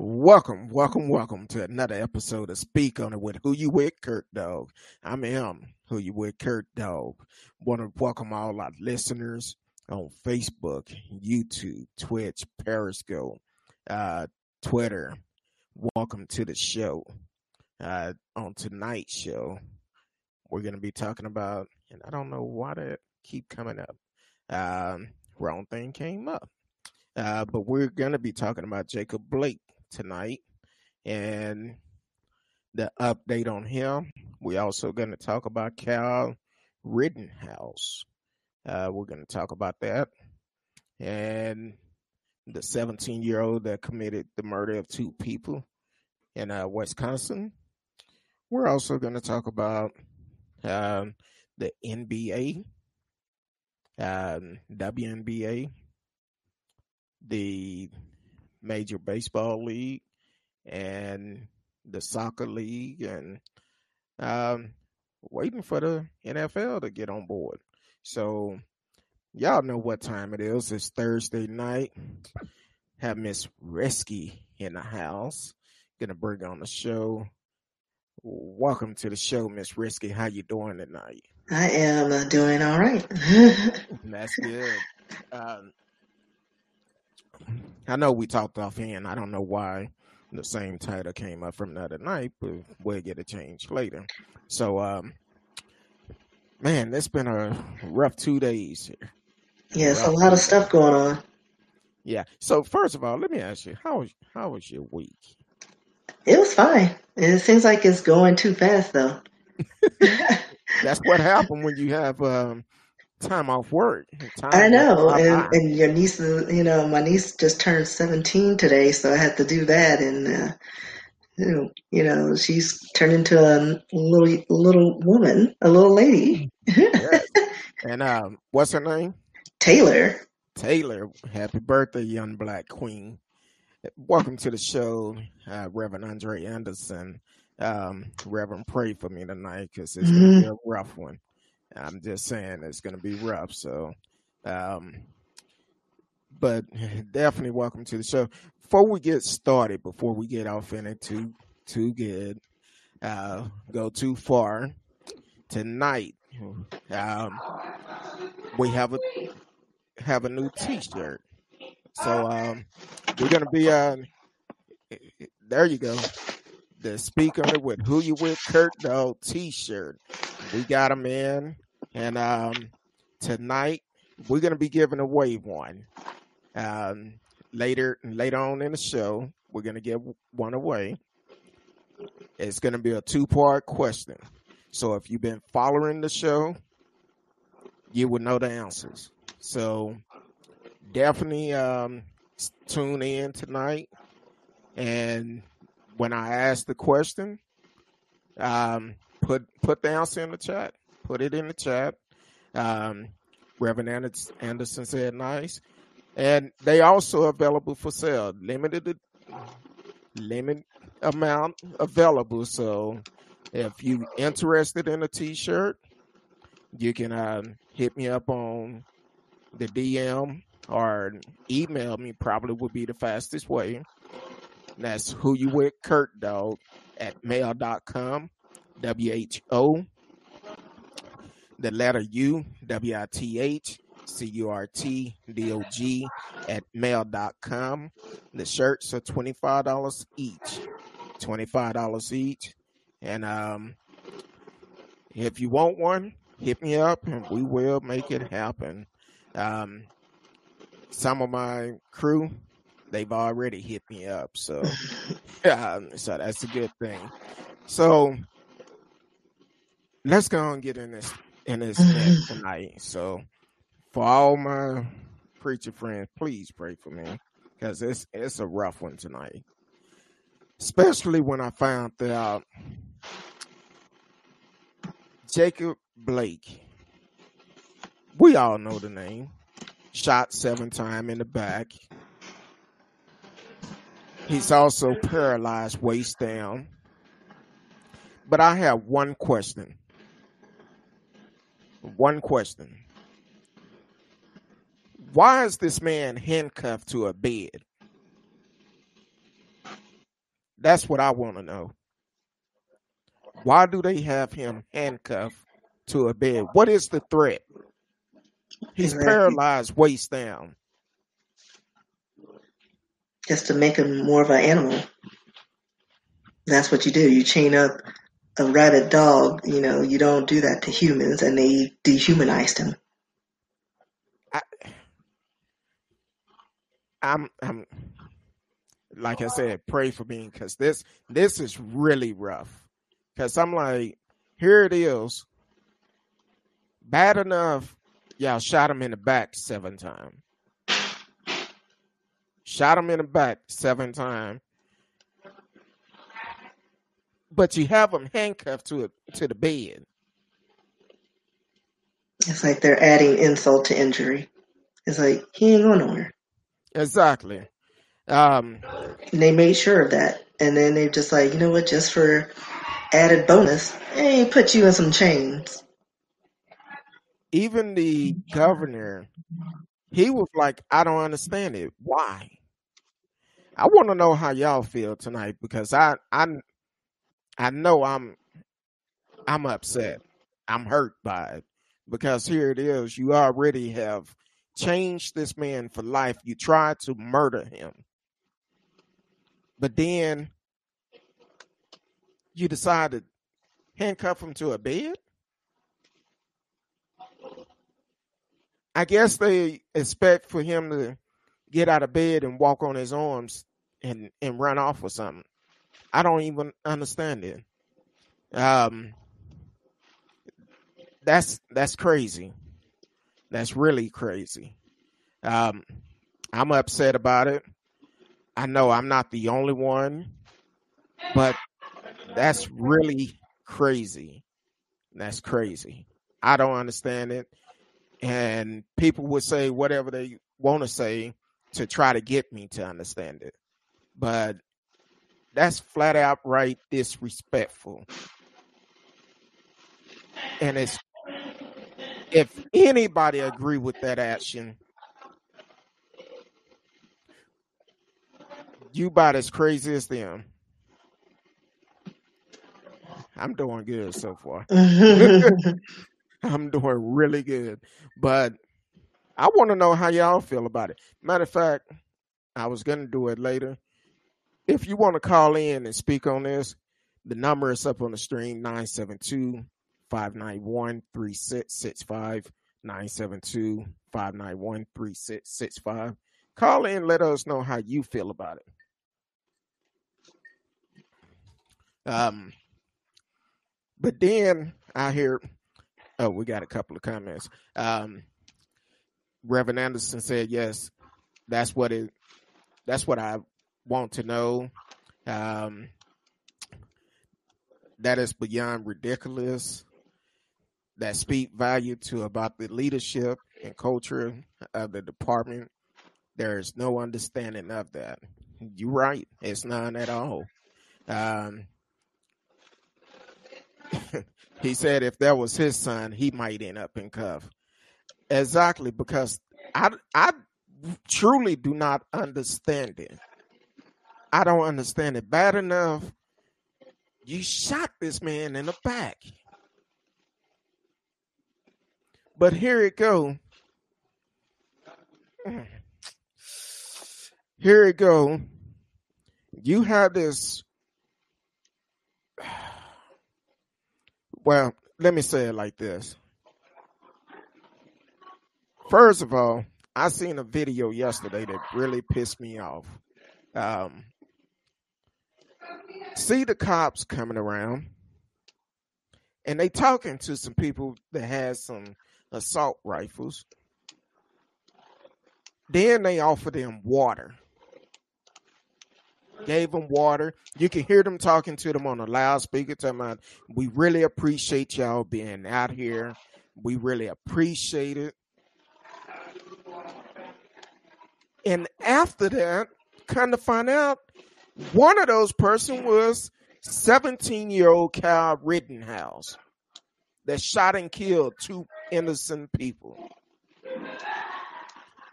Welcome, welcome, welcome to another episode of Speak on it with Who You With Kurt Dog. I'm M, Who You With Kurt Dog. Want to welcome all our listeners on Facebook, YouTube, Twitch, Periscope, uh, Twitter. Welcome to the show. Uh, on tonight's show, we're going to be talking about, and I don't know why that keep coming up. Um, wrong thing came up. Uh, but we're going to be talking about Jacob Blake tonight and the update on him. We're also going to talk about Kyle Rittenhouse. Uh, we're going to talk about that. And the 17 year old that committed the murder of two people in uh, Wisconsin. We're also going to talk about um, the NBA, um, WNBA, the Major Baseball League, and the Soccer League, and um, waiting for the NFL to get on board. So, y'all know what time it is. It's Thursday night. Have Miss Resky in the house. Gonna bring on the show. Welcome to the show, Miss Risky. How you doing tonight? I am uh, doing all right. That's good. Um, I know we talked offhand. I don't know why the same title came up from the other night, but we'll get a change later. So, um, man, it's been a rough two days here. yes, a lot of stuff going on. Yeah. So first of all, let me ask you, how was how was your week? It was fine. It seems like it's going too fast though. That's what happened when you have um, time off work. Time I know, goes and and your niece, you know, my niece just turned seventeen today, so I had to do that, and uh, you know, you know, she's turned into a little little woman, a little lady. Yes. And um, what's her name? Taylor. Taylor. Happy birthday, young black queen. Welcome to the show, uh, Reverend Andre Anderson. Um, Reverend, pray for me tonight because it's going to be hmm a rough one. I'm just saying it's going to be rough. So, um, but definitely welcome to the show. Before we get started, before we get off in it too too good, uh, go too far tonight. Um, we have a have a new T-shirt. So um, we're gonna be uh, there. You go. The speaker with who you with Kurt Dog T-shirt. We got them in, and um, tonight we're gonna be giving away one. Um, later later on in the show, we're gonna give one away. It's gonna be a two part question. So if you've been following the show, you will know the answers. So definitely um, tune in tonight. And when I ask the question, um, put put the answer in the chat. Put it in the chat. Um, Reverend Anderson said nice, and they also available for sale. Limited limit amount available. So if you interested in a T-shirt, you can um, hit me up on the DM or email me. Probably would be the fastest way. That's who you with Kurt Dog at mail.com. W H O the letter U W I T H C U R T D O G at mail.com. The shirts are twenty five dollars each. Twenty five dollars each. And um if you want one, hit me up and we will make it happen. Um some of my crew, they've already hit me up, so um, so that's a good thing. So let's go and get in this in this tonight. So for all my preacher friends, please pray for me because it's it's a rough one tonight. Especially when I found out Jacob Blake. We all know the name. Shot seven time in the back. He's also paralyzed waist down. But I have one question. One question. Why is this man handcuffed to a bed? That's what I want to know. Why do they have him handcuffed to a bed? What is the threat? He's paralyzed waist down. Just to make him more of an animal. That's what you do. You chain up a rabid dog. You know, you don't do that to humans, and they dehumanized him. I, I'm, I'm, like I said, pray for me because this, this is really rough. Because I'm like, here it is. Bad enough, y'all shot him in the back seven times. Shot him in the back seven times. But you have them handcuffed to it to the bed. It's like they're adding insult to injury. It's like he ain't going nowhere. Exactly. Um, And they made sure of that. And then they just like, you know what, just for added bonus, hey, put you in some chains. even the governor, he was like, I don't understand it. Why? I want to know how y'all feel tonight because I I I know I'm I'm upset. I'm hurt by it because here it is. You already have changed this man for life. You tried to murder him. But then you decided handcuff him to a bed? I guess they expect for him to get out of bed and walk on his arms and and run off or something. I don't even understand it. Um, that's that's crazy. That's really crazy. Um, I'm upset about it. I know I'm not the only one, but that's really crazy. That's crazy. I don't understand it. And people would say whatever they want to say to try to get me to understand it. But that's flat out right disrespectful. And it's if anybody agree with that action, you about as crazy as them. I'm doing good so far. I'm doing really good. But I want to know how y'all feel about it. Matter of fact, I was going to do it later. If you want to call in and speak on this, the number is up on the screen 972 591 3665. 972 591 3665. Call in, let us know how you feel about it. Um, but then I hear, oh, we got a couple of comments. Um, Reverend Anderson said, yes, that's what it, that's what I want to know. Um, that is beyond ridiculous. That speak value to about the leadership and culture of the department. There is no understanding of that. You're right. It's none at all. Um, he said if that was his son, he might end up in cuff. Exactly, because I I truly do not understand it. I don't understand it bad enough. You shot this man in the back. But here it go. Here it go. You have this well, let me say it like this. First of all, I seen a video yesterday that really pissed me off. Um, see the cops coming around, and they talking to some people that has some assault rifles. Then they offer them water. Gave them water. You can hear them talking to them on a loudspeaker, talking about, "We really appreciate y'all being out here. We really appreciate it." And after that, kind of find out one of those person was 17 year old Kyle Rittenhouse that shot and killed two innocent people.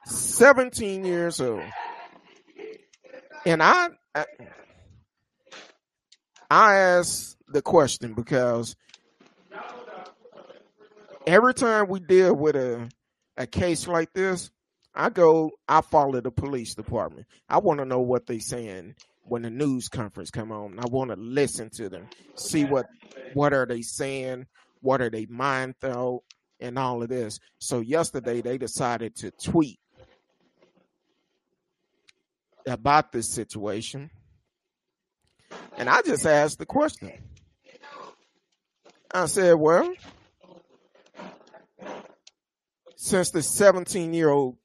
17 years old. And I, I I ask the question because every time we deal with a a case like this, I go, I follow the police department. I want to know what they're saying when the news conference come on. I want to listen to them, see what what are they saying, what are they mind thought, and all of this. So yesterday they decided to tweet about this situation. And I just asked the question. I said, well, since the 17 year old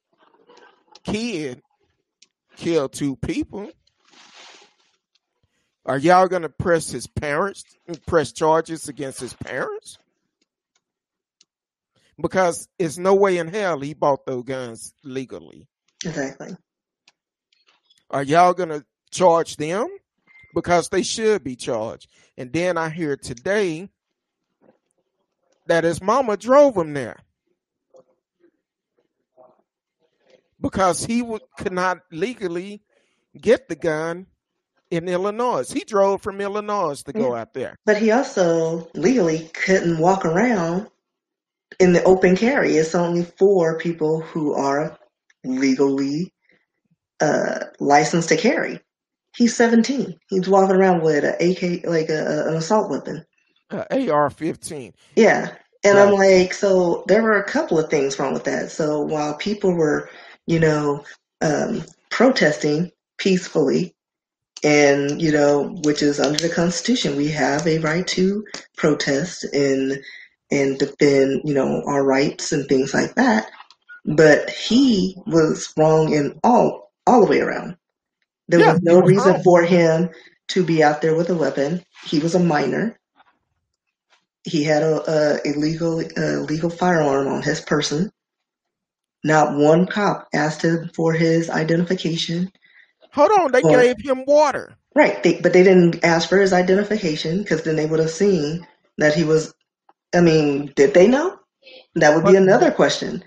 kid killed two people, are y'all going to press his parents, press charges against his parents? Because it's no way in hell he bought those guns legally. Exactly. Are y'all going to charge them? Because they should be charged. And then I hear today that his mama drove him there. Because he would, could not legally get the gun in Illinois. He drove from Illinois to go out there. But he also legally couldn't walk around in the open carry. It's only for people who are legally uh, licensed to carry. He's 17. He's walking around with an AK, like a, an assault weapon. Uh, AR-15. Yeah. And right. I'm like, so there were a couple of things wrong with that. So while people were, you know, um, protesting peacefully, and you know, which is under the Constitution, we have a right to protest and and defend, you know, our rights and things like that. But he was wrong in all all the way around. There yeah, was no was reason wrong. for him to be out there with a weapon. He was a minor. He had a, a illegal a legal firearm on his person. Not one cop asked him for his identification. Hold on, they gave him water. Right, they, but they didn't ask for his identification because then they would have seen that he was. I mean, did they know? That would be but, another question.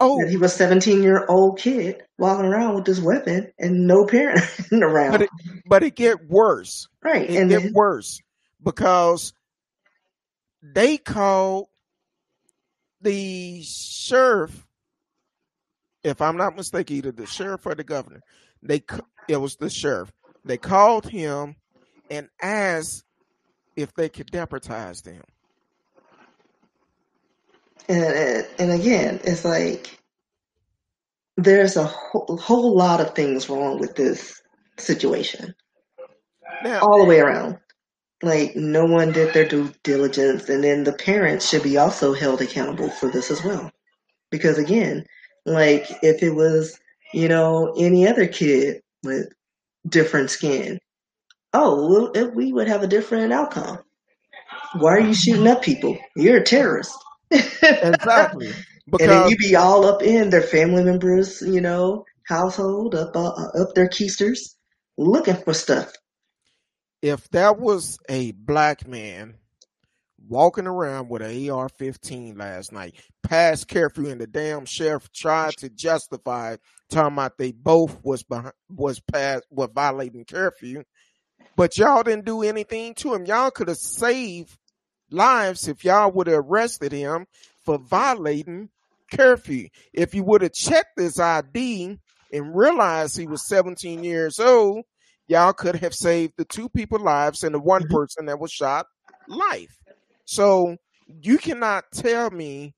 Oh, that he was seventeen year old kid walking around with this weapon and no parent around. But it, but it get worse. Right, it and get then, worse because they called the sheriff. If I'm not mistaken, either the sheriff or the governor. They it was the sheriff. They called him and asked if they could deputize them. And and again, it's like there's a whole, whole lot of things wrong with this situation, now, all the way around. Like no one did their due diligence, and then the parents should be also held accountable for this as well. Because again, like if it was you know any other kid with different skin, oh, well, we would have a different outcome. Why are you shooting up people? You're a terrorist. exactly. Because, and then you be all up in their family members, you know, household, up uh, up their keisters, looking for stuff. If that was a black man walking around with an AR-15 last night, past curfew, and the damn sheriff tried to justify talking about they both was behind, was past was violating curfew, but y'all didn't do anything to him. Y'all could have saved lives if y'all would have arrested him for violating curfew. If you would have checked his ID and realized he was 17 years old, y'all could have saved the two people lives and the one mm-hmm. person that was shot life. So you cannot tell me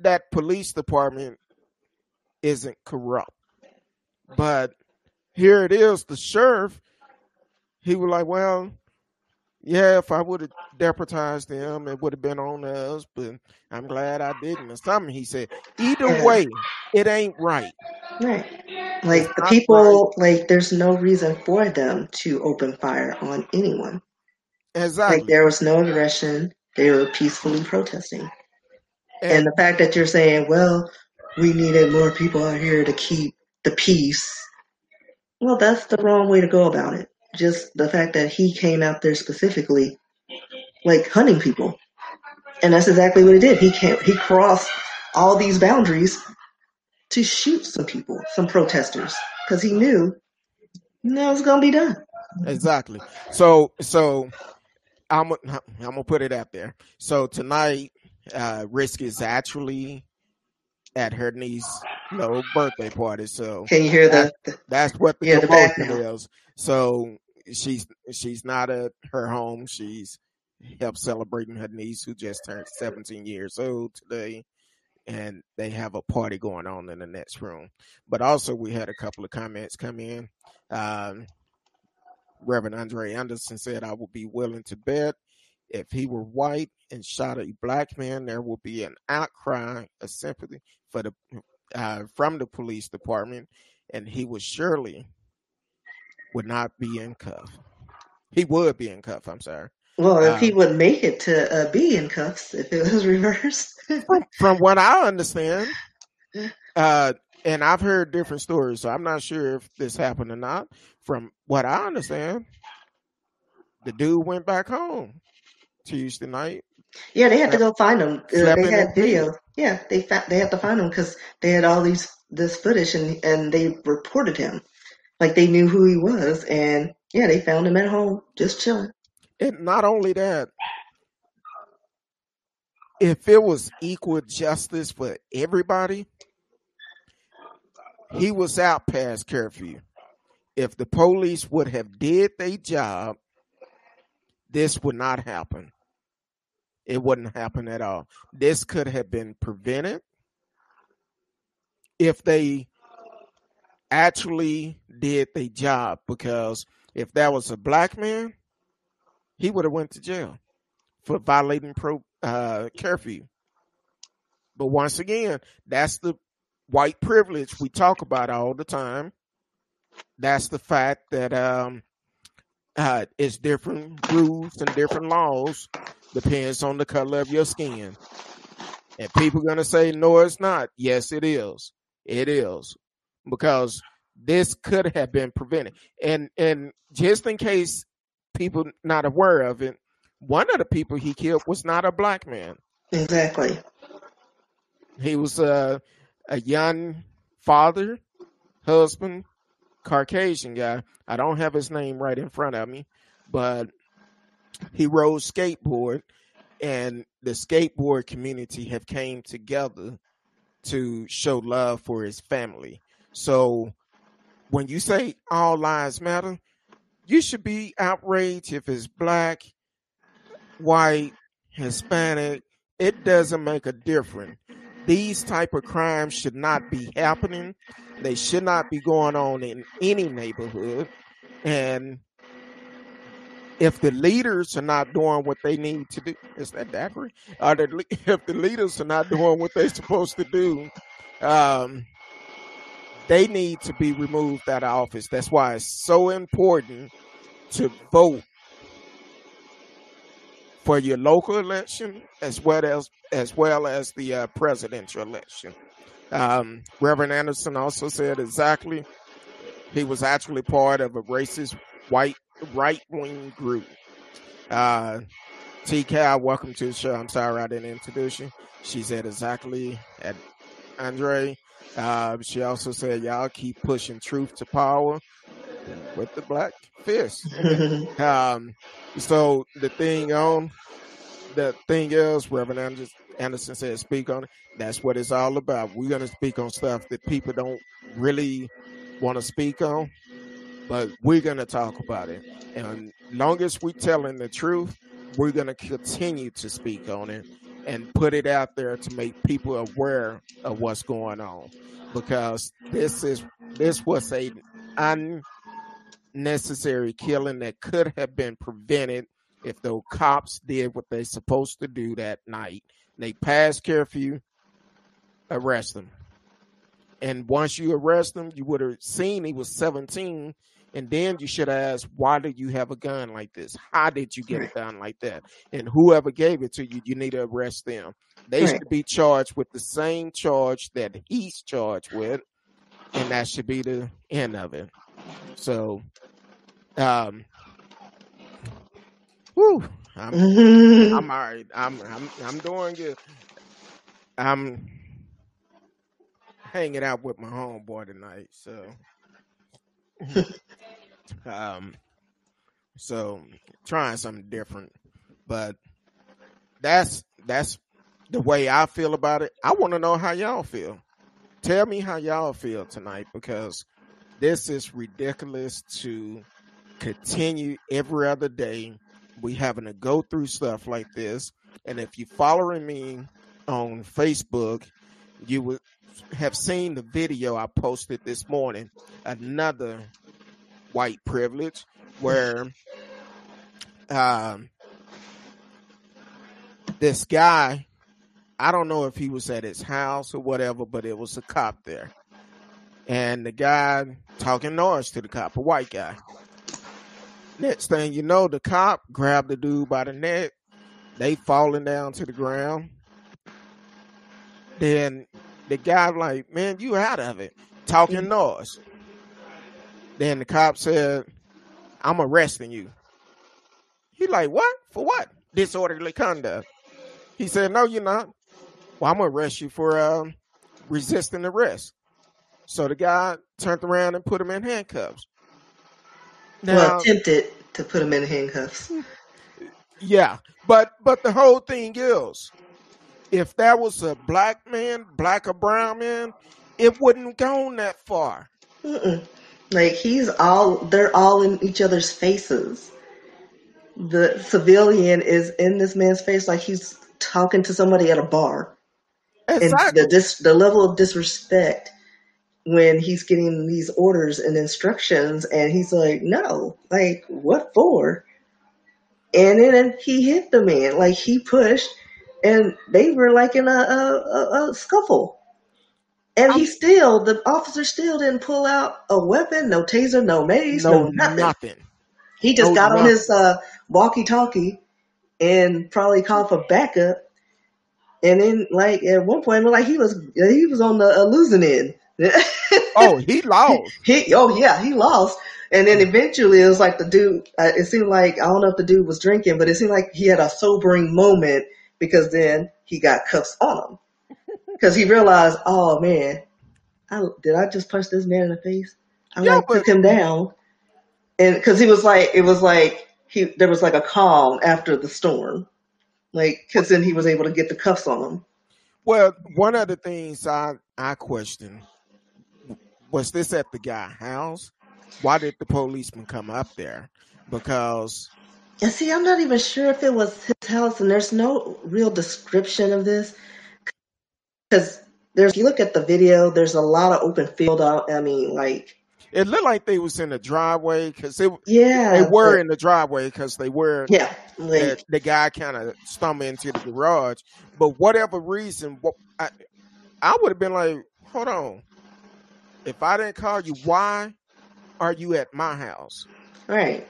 that police department isn't corrupt. Mm-hmm. But here it is, the sheriff, he was like, well, yeah, if I would have deputized them, it would have been on us, but I'm glad I didn't. Or something he said. Either way, it ain't right. Right. Like the people, right. like there's no reason for them to open fire on anyone. Exactly. Like there was no aggression. They were peacefully protesting. And, and the fact that you're saying, well, we needed more people out here to keep the peace. Well, that's the wrong way to go about it just the fact that he came out there specifically, like hunting people, and that's exactly what he did. He came, he crossed all these boundaries to shoot some people, some protesters, because he knew that was gonna be done. exactly. So so I'm I'm gonna put it out there. So tonight, uh, Risk is actually at her niece's little birthday party. So Can you hear that? that's what the Yeah, commotion is. So she's she's not at her home. She's helped celebrating her niece who just turned 17 years old today. And they have a party going on in the next room. But also we had a couple of comments come in. Um, Reverend Andre Anderson said, I would be willing to bet if he were white and shot a black man, there would be an outcry of sympathy for the uh, from the police department, and he would surely would not be in cuff. He would be in cuff. I'm sorry. well, if he Um, would make it to uh, be in cuffs, if it was reversed. from, from what I understand, uh, and I've heard different stories, so I'm not sure if this happened or not. From what I understand, the dude went back home Tuesday night. Yeah, they had to go find him. Uh, they had video. Yeah, they fa- they had to find him because they had all these this footage and and they reported him like they knew who he was and yeah, they found him at home just chilling. And not only that, if it was equal justice for everybody, he was out past curfew. If the police would have did their job, this would not happen. It wouldn't happen at all. This could have been prevented if they actually did their job. Because if that was a black man, he would have went to jail for violating pro uh, curfew. But once again, that's the white privilege we talk about all the time. That's the fact that um, uh, it's different rules and different laws depends on the color of your skin. And people are gonna say, no, it's not. Yes, it is. It is because this could have been prevented. And and just in case people not aware of it, one of the people he killed was not a black man. Exactly. He was a a young father, husband, Caucasian guy. I don't have his name right in front of me, but he rode skateboard and the skateboard community have came together to show love for his family. So when you say all lives matter, you should be outraged if it's black, white, Hispanic. It doesn't make a difference. These type of crimes should not be happening. They should not be going on in any neighborhood. And if the leaders are not doing what they need to do, is that daiquiri? Are the, if the leaders are not doing what they're supposed to do, um, they need to be removed out of office. That's why it's so important to vote for your local election as well as as well as the uh, presidential election. Um, Reverend Anderson also said exactly he was actually part of a racist white right wing group. Uh, T. Cal, welcome to the show. I'm sorry I didn't introduce you. She said exactly at Andre. Uh, she also said, y'all keep pushing truth to power with the black fist. Um, so the thing on, the thing is, Reverend Anders- Anderson said, speak on it. That's what it's all about. We're going to speak on stuff that people don't really want to speak on, but we're going to talk about it. And long as we're telling the truth, we're going to continue to speak on it and put it out there to make people aware of what's going on because this is this was a unnecessary killing that could have been prevented if the cops did what they're supposed to do that night. They passed curfew, arrest them. And once you arrest him, you would have seen he was 17. And then you should have asked, why did you have a gun like this? How did you get a gun like that? And whoever gave it to you, you need to arrest them. They should be charged with the same charge that he's charged with. And that should be the end of it. So, um, whew, I'm, I'm all right. I'm, I'm, I'm doing good. I'm hanging out with my homeboy tonight. So, um, So trying something different. But that's that's the way I feel about it. I want to know how y'all feel. Tell me how y'all feel tonight because this is ridiculous to continue every other day. We having to go through stuff like this. And if you following me on Facebook, you would have seen the video I posted this morning, another white privilege, where um, this guy, I don't know if he was at his house or whatever, but it was a cop there. And the guy talking noise to the cop, a white guy. Next thing you know, the cop grabbed the dude by the neck. They falling down to the ground. Then the guy like, man, you out of it. Talking noise. Then the cop said, I'm arresting you. He like, what? For what? Disorderly conduct. He said, no, you're not. Well, I'm gonna arrest you for um, resisting arrest. So the guy turned around and put him in handcuffs. Now, well, attempted to put him in handcuffs. Yeah, but but the whole thing is, if that was a black man, black or brown man, it wouldn't gone that far. Mm-mm. Like he's all, they're all in each other's faces. The civilian is in this man's face like he's talking to somebody at a bar. Exactly. And the dis, the level of disrespect when he's getting these orders and instructions, and he's like, "No, like what for?" And then he hit the man, like he pushed, and they were like in a, a, a scuffle. And he still, the officer still didn't pull out a weapon, no taser, no mace, no, no nothing. nothing. He just no, got on his uh, walkie-talkie and probably called for backup. And then, like at one point, like he was he was on the uh, losing end. Oh, he lost. He oh yeah, he lost. And then eventually, it was like the dude. Uh, it seemed like I don't know if the dude was drinking, but it seemed like he had a sobering moment because then he got cuffs on him because he realized, oh man, I, did I just punch this man in the face? I yeah, like but, took him down, and because he was like, it was like he there was like a calm after the storm, like because then he was able to get the cuffs on him. Well, one of the things I I question was this at the guy house. Why did the policeman come up there? Because and see, I'm not even sure if it was his house, and there's no real description of this because there's if you look at the video, there's a lot of open field out. I mean, like it looked like they was in the driveway because they yeah they were but, in the driveway because they were yeah like, the, the, guy kind of stumbled into the garage, but whatever reason, what I I would have been like, hold on, if I didn't call you, why are you at my house? Right.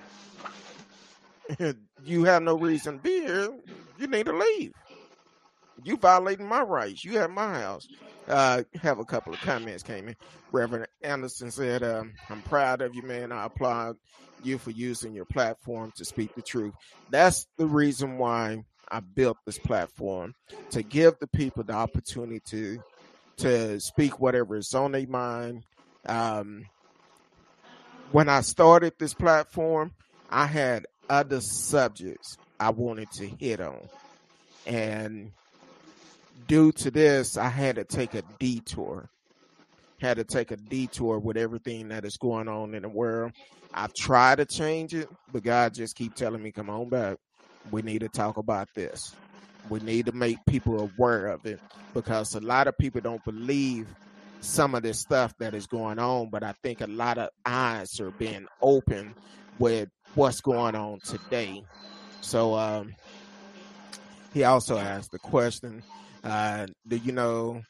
you have no reason to be here. You need to leave you violating my rights. You at my house. Uh, have a couple of comments came in. Reverend Anderson said, um, I'm proud of you, man. I applaud you for using your platform to speak the truth. That's the reason why I built this platform to give the people the opportunity to to speak whatever is on their mind. Um, when I started this platform, I had other subjects I wanted to hit on. And due to this, I had to take a detour. Had to take a detour with everything that is going on in the world. I've tried to change it, but God just keep telling me, "Come on back. We need to talk about this. We need to make people aware of it because a lot of people don't believe some of this stuff that is going on. But I think a lot of eyes are being open with what's going on today. So um, he also asked the question uh, do you know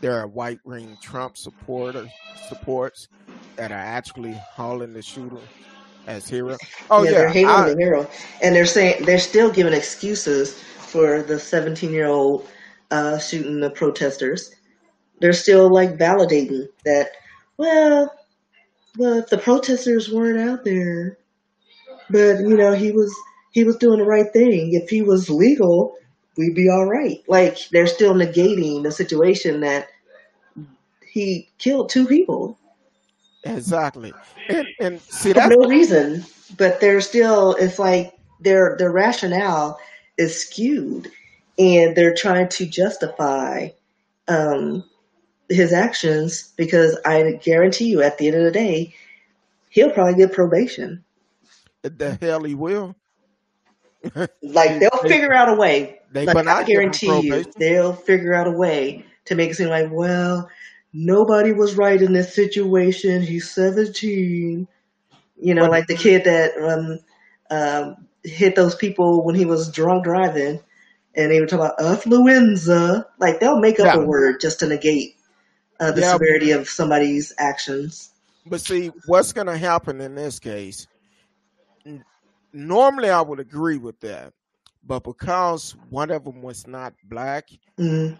there are white ring Trump supporters supports that are actually hauling the shooter as hero? Oh yeah, yeah they're hailing the hero, and they're saying they're still giving excuses for the 17 year old uh, shooting the protesters. They're still like validating that. Well, well, if the protesters weren't out there, but you know he was he was doing the right thing. If he was legal, we'd be all right. Like they're still negating the situation that he killed two people. Exactly, and and see for no reason. but they're still. It's like their their rationale is skewed, and they're trying to justify um, his actions because I guarantee you, at the end of the day, he'll probably get probation. The hell he will. like they'll they, figure out a way. They like I guarantee you, they'll figure out a way to make it seem like, well, nobody was right in this situation. He's seventeen. You know, like the kid that um, um, hit those people when he was drunk driving, and they were talking about affluenza. Like they'll make up yeah. a word just to negate uh, the yeah, severity of somebody's actions. But see, what's going to happen in this case? Normally, I would agree with that, but because one of them was not black, mm-hmm.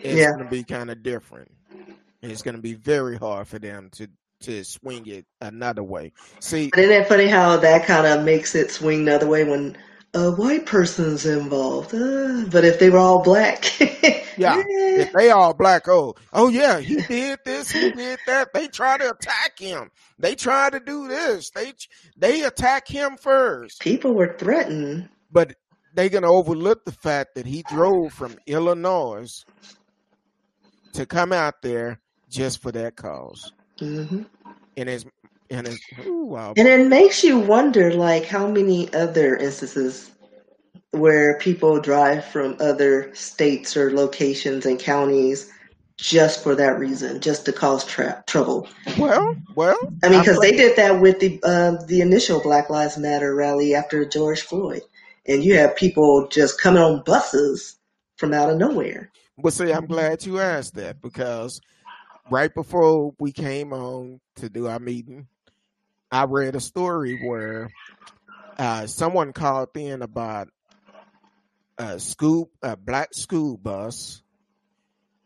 it's yeah. going to be kind of different. It's going to be very hard for them to to swing it another way. See, but isn't it funny how that kind of makes it swing the other way when a white person's involved. Uh, but if they were all black, yeah, if they all black, oh, oh yeah, he did this, he did that. They try to attack him. They try to do this. They they attack him first. People were threatened, but they're gonna overlook the fact that he drove from Illinois to come out there just for that because mm-hmm. And his and it, ooh, wow. and it makes you wonder like how many other instances where people drive from other states or locations and counties just for that reason, just to cause tra- trouble. Well, well, I mean, because they did that with the uh, the initial Black Lives Matter rally after George Floyd, and you have people just coming on buses from out of nowhere. But see, I'm glad you asked that because right before we came on to do our meeting, I read a story where uh, someone called in about a school, a black school bus,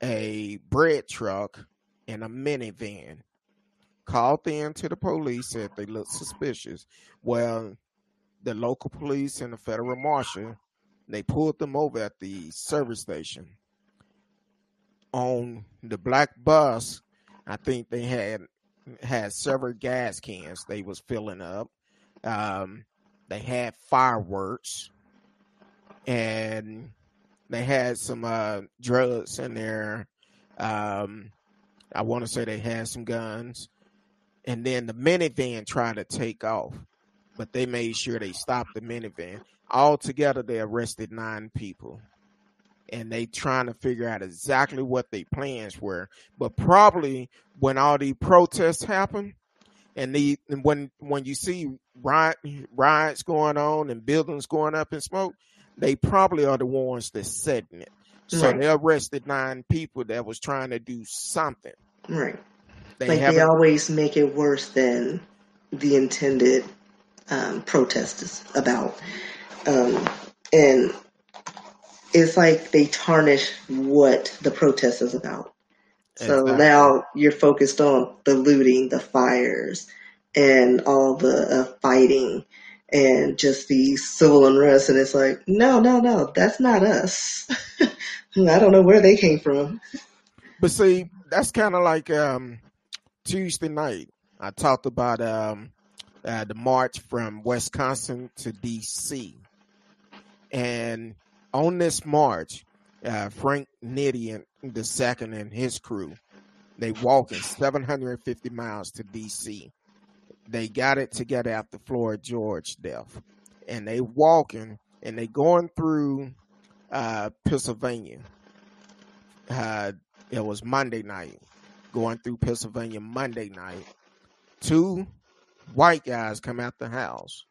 a bread truck, and a minivan. Called in to the police, said they looked suspicious. Well, the local police and the federal marshal, they pulled them over at the service station. On the black bus, I think they had had several gas cans they was filling up. Um, they had fireworks, and they had some uh, drugs in there. Um, I want to say they had some guns, and then the minivan tried to take off, but they made sure they stopped the minivan. Altogether, they arrested nine people and they trying to figure out exactly what their plans were. But probably when all these protests happen, and the and when when you see riot, riots going on and buildings going up in smoke, they probably are the ones that setting it. So right. they arrested nine people that was trying to do something. Right. They like they always make it worse than the intended um, protest is about. Um, and it's like they tarnish what the protest is about. So exactly. now you're focused on the looting, the fires, and all the uh, fighting and just the civil unrest. And it's like, no, no, no, that's not us. I don't know where they came from. But see, that's kind of like um, Tuesday night. I talked about um, uh, the march from Wisconsin to D.C. And on this march, uh, Frank the second and his crew, they walking 750 miles to D.C. They got it together after Floyd George death, and they walking and they going through uh, Pennsylvania. Uh, it was Monday night, going through Pennsylvania Monday night. Two white guys come out the house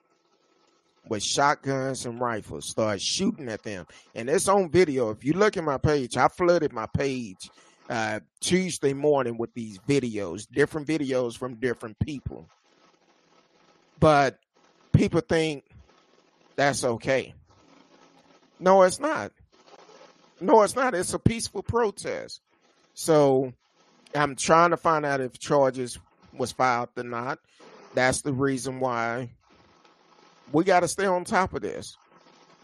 with shotguns and rifles, start shooting at them. And it's on video. If you look at my page, I flooded my page uh, Tuesday morning with these videos, different videos from different people. But people think that's okay. No, it's not. No, it's not. It's a peaceful protest. So I'm trying to find out if charges was filed or not. That's the reason why we got to stay on top of this.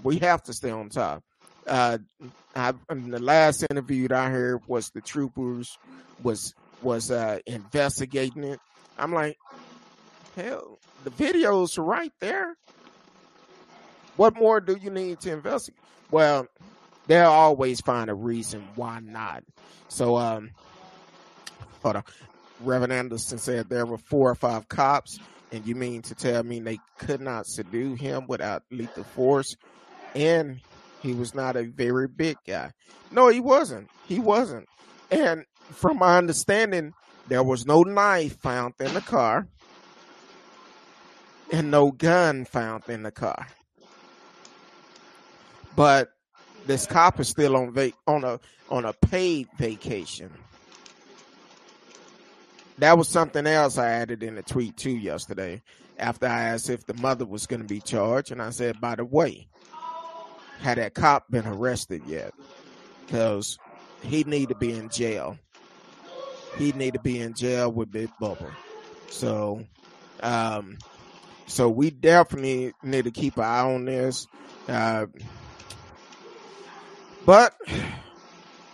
We have to stay on top. Uh, I, the last interview that I heard was the troopers was was uh, investigating it. I'm like, Hell, the videos right there. What more do you need to investigate? Well, they'll always find a reason why not. So, um, hold on. Reverend Anderson said there were four or five cops, and you mean to tell me they could not subdue him without lethal force? And he was not a very big guy. No, he wasn't. He wasn't. And from my understanding, there was no knife found in the car and no gun found in the car. But this cop is still on va- on a on a paid vacation. That was something else I added in a tweet too yesterday. After I asked if the mother was going to be charged, and I said, by the way, had that cop been arrested yet? Because he need to be in jail. He need to be in jail with Big Bubba. So, um, so we definitely need to keep an eye on this. Uh, but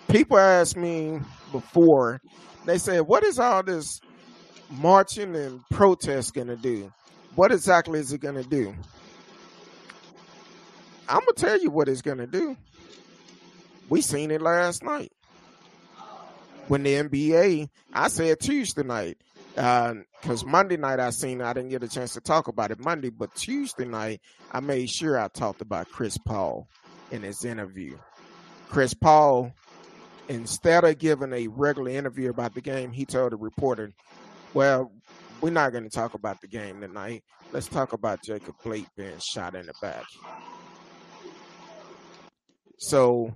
people asked me before, they said, what is all this marching and protest going to do? What exactly is it going to do? I'm to tell you what it's going to do. We seen it last night. When the NBA, I said Tuesday night, because uh, Monday night I seen I didn't get a chance to talk about it Monday, but Tuesday night I made sure I talked about Chris Paul in his interview. Chris Paul, instead of giving a regular interview about the game, he told the reporter, "Well, we're not going to talk about the game tonight. Let's talk about Jacob Blake being shot in the back." So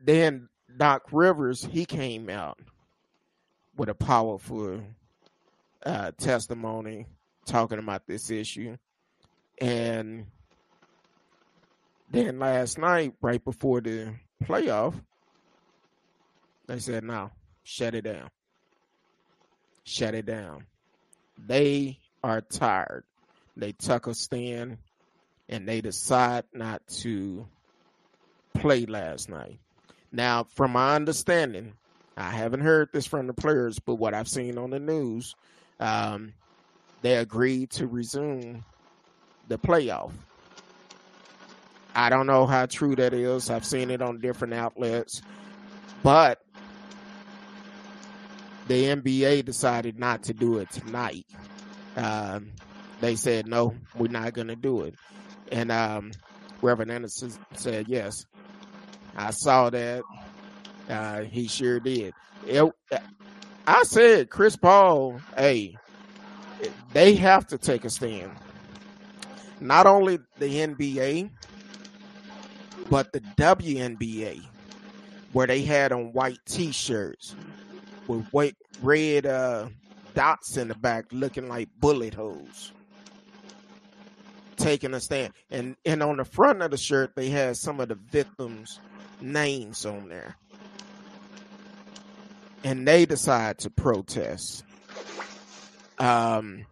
then Doc Rivers, he came out with a powerful uh, testimony talking about this issue. And then last night, right before the playoff, they said, no, shut it down. Shut it down. They are tired. They took a stand and they decide not to play last night. Now, from my understanding, I haven't heard this from the players, but what I've seen on the news, um, they agreed to resume the playoff. I don't know how true that is. I've seen it on different outlets, but the NBA decided not to do it tonight. Um, they said no, we're not going to do it. And um, Reverend Anderson said, yes, I saw that. Uh, he sure did. It, I said, Chris Paul, hey, they have to take a stand. Not only the NBA, but the WNBA, where they had on white T-shirts with white red uh, dots in the back, looking like bullet holes taking a stand. And and on the front of the shirt, they had some of the victims' names on there. And they decide to protest. Um,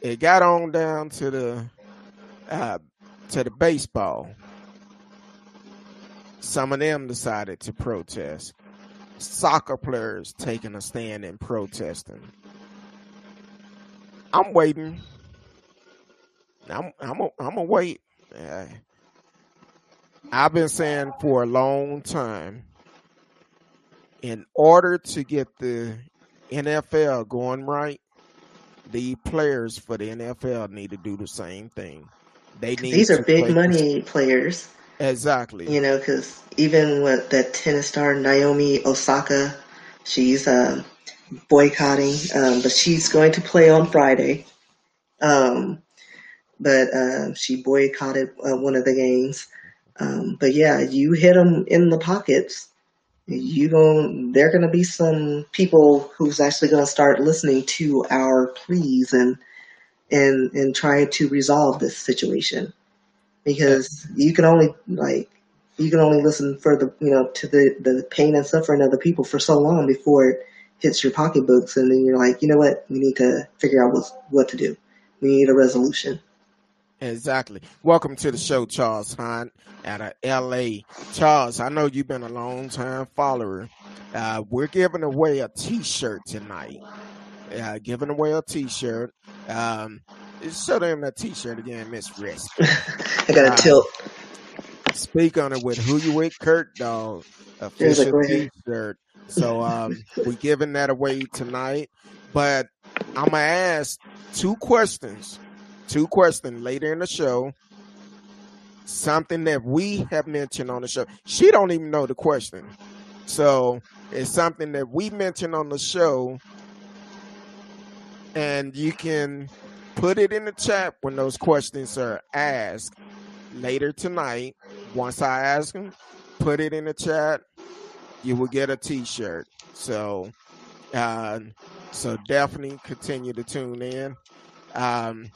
it got on down to the uh, to the baseball. Some of them decided to protest. Soccer players taking a stand and protesting. I'm waiting I'm I'm a, I'm gonna wait. I've been saying for a long time, in order to get the NFL going right, the players for the NFL need to do the same thing. They need these are big money players. Exactly. You know, because even with that tennis star Naomi Osaka, she's uh, boycotting, um, but she's going to play on Friday. Um, but uh, she boycotted uh, one of the games. Um, but yeah, you hit them in the pockets. You going there are going to be some people who's actually going to start listening to our pleas and and and try to resolve this situation because you can only like you can only listen for the you know to the the pain and suffering of the people for so long before it hits your pocketbooks and then you're like you know what we need to figure out what what to do we need a resolution Exactly. Welcome to the show, Charles Hunt out of LA. Charles, I know you've been a long time follower. Uh, we're giving away a t shirt tonight. uh, giving away a T-shirt. Um, show them that T-shirt again, Miss Risk. I got a Uh, tilt. speak on it with who you with, Curt Dog official. T-shirt. So um, we giving that away tonight. But I'm gonna ask two questions, two questions later in the show. Something that we have mentioned on the show. She don't even know the question, so it's something that we mentioned on the show, and you can put it in the chat when those questions are asked later tonight. Once I ask them, put it in the chat. You will get a T-shirt. So, uh, so definitely continue to tune in. Um,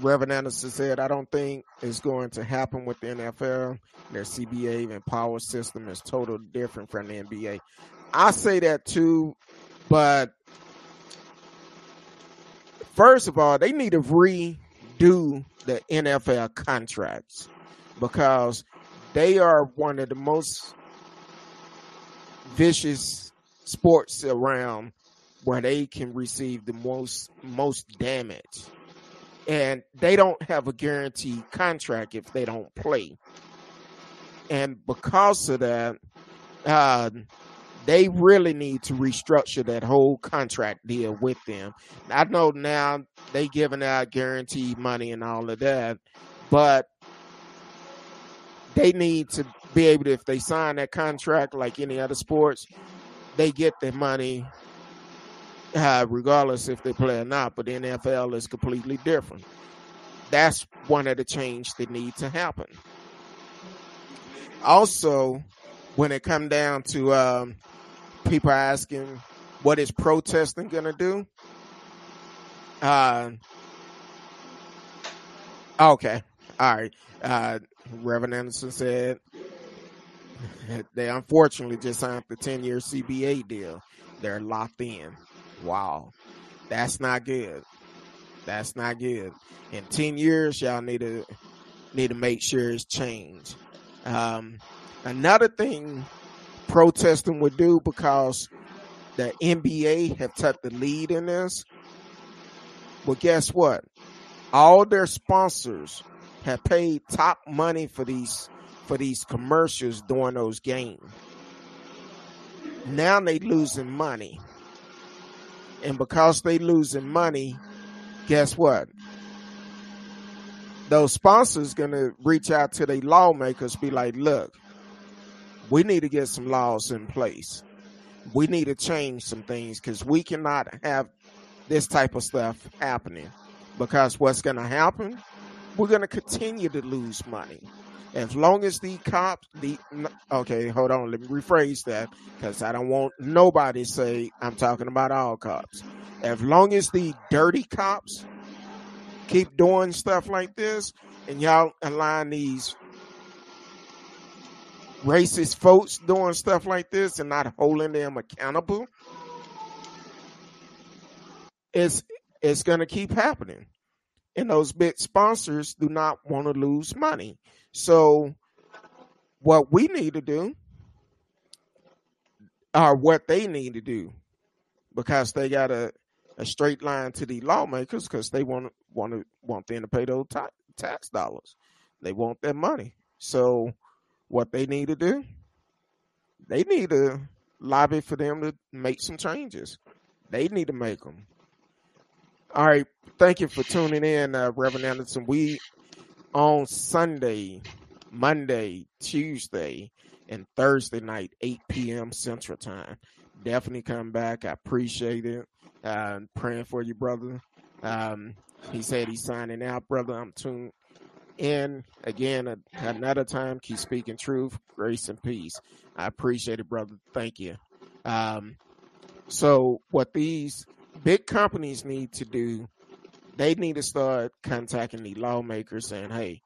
Reverend Anderson said, "I don't think it's going to happen with the NFL. Their CBA and power system is totally different from the NBA." I say that too, but first of all, they need to redo the NFL contracts because they are one of the most vicious sports around where they can receive the most most damage. And they don't have a guaranteed contract if they don't play. And because of that, uh, they really need to restructure that whole contract deal with them. I know now they giving out guaranteed money and all of that, but they need to be able to, if they sign that contract like any other sports, they get their money uh, regardless if they play or not. But the NFL is completely different. That's one of the changes that need to happen. Also, when it come down to um, people asking what is protesting going to do, uh, okay, all right. Uh, Reverend Anderson said they unfortunately just signed the 10 year CBA deal. They're locked in. Wow. That's not good. That's not good. In 10 years, y'all need to need to make sure it's changed. Um, another thing protesting would do because the NBA have took the lead in this. Well, guess what? All their sponsors have paid top money for these for these commercials during those games. Now they losing money. And because they losing money, guess what? Those sponsors gonna reach out to their lawmakers, be like, look, we need to get some laws in place. We need to change some things because we cannot have this type of stuff happening. Because what's gonna happen? We're gonna continue to lose money. As long as the cops, the okay, hold on, let me rephrase that because I don't want nobody to say I'm talking about all cops. As long as the dirty cops keep doing stuff like this, and y'all align these racist folks doing stuff like this and not holding them accountable, it's it's gonna keep happening. And those big sponsors do not want to lose money. So what we need to do or what they need to do because they got a, a straight line to the lawmakers because they want want to want them to pay those ta- tax dollars. They want their money. So what they need to do, they need to lobby for them to make some changes. They need to make them. All right. Thank you for tuning in, uh, Reverend Anderson. We on Sunday, Monday, Tuesday, and Thursday night, 8 p.m. Central Time. Definitely come back. I appreciate it. Uh, praying for you, brother. Um, he said he's signing out, brother. I'm tuned in again a, another time. Keep speaking truth, grace, and peace. I appreciate it, brother. Thank you. Um, so, what these big companies need to do they need to start contacting the lawmakers saying, hey,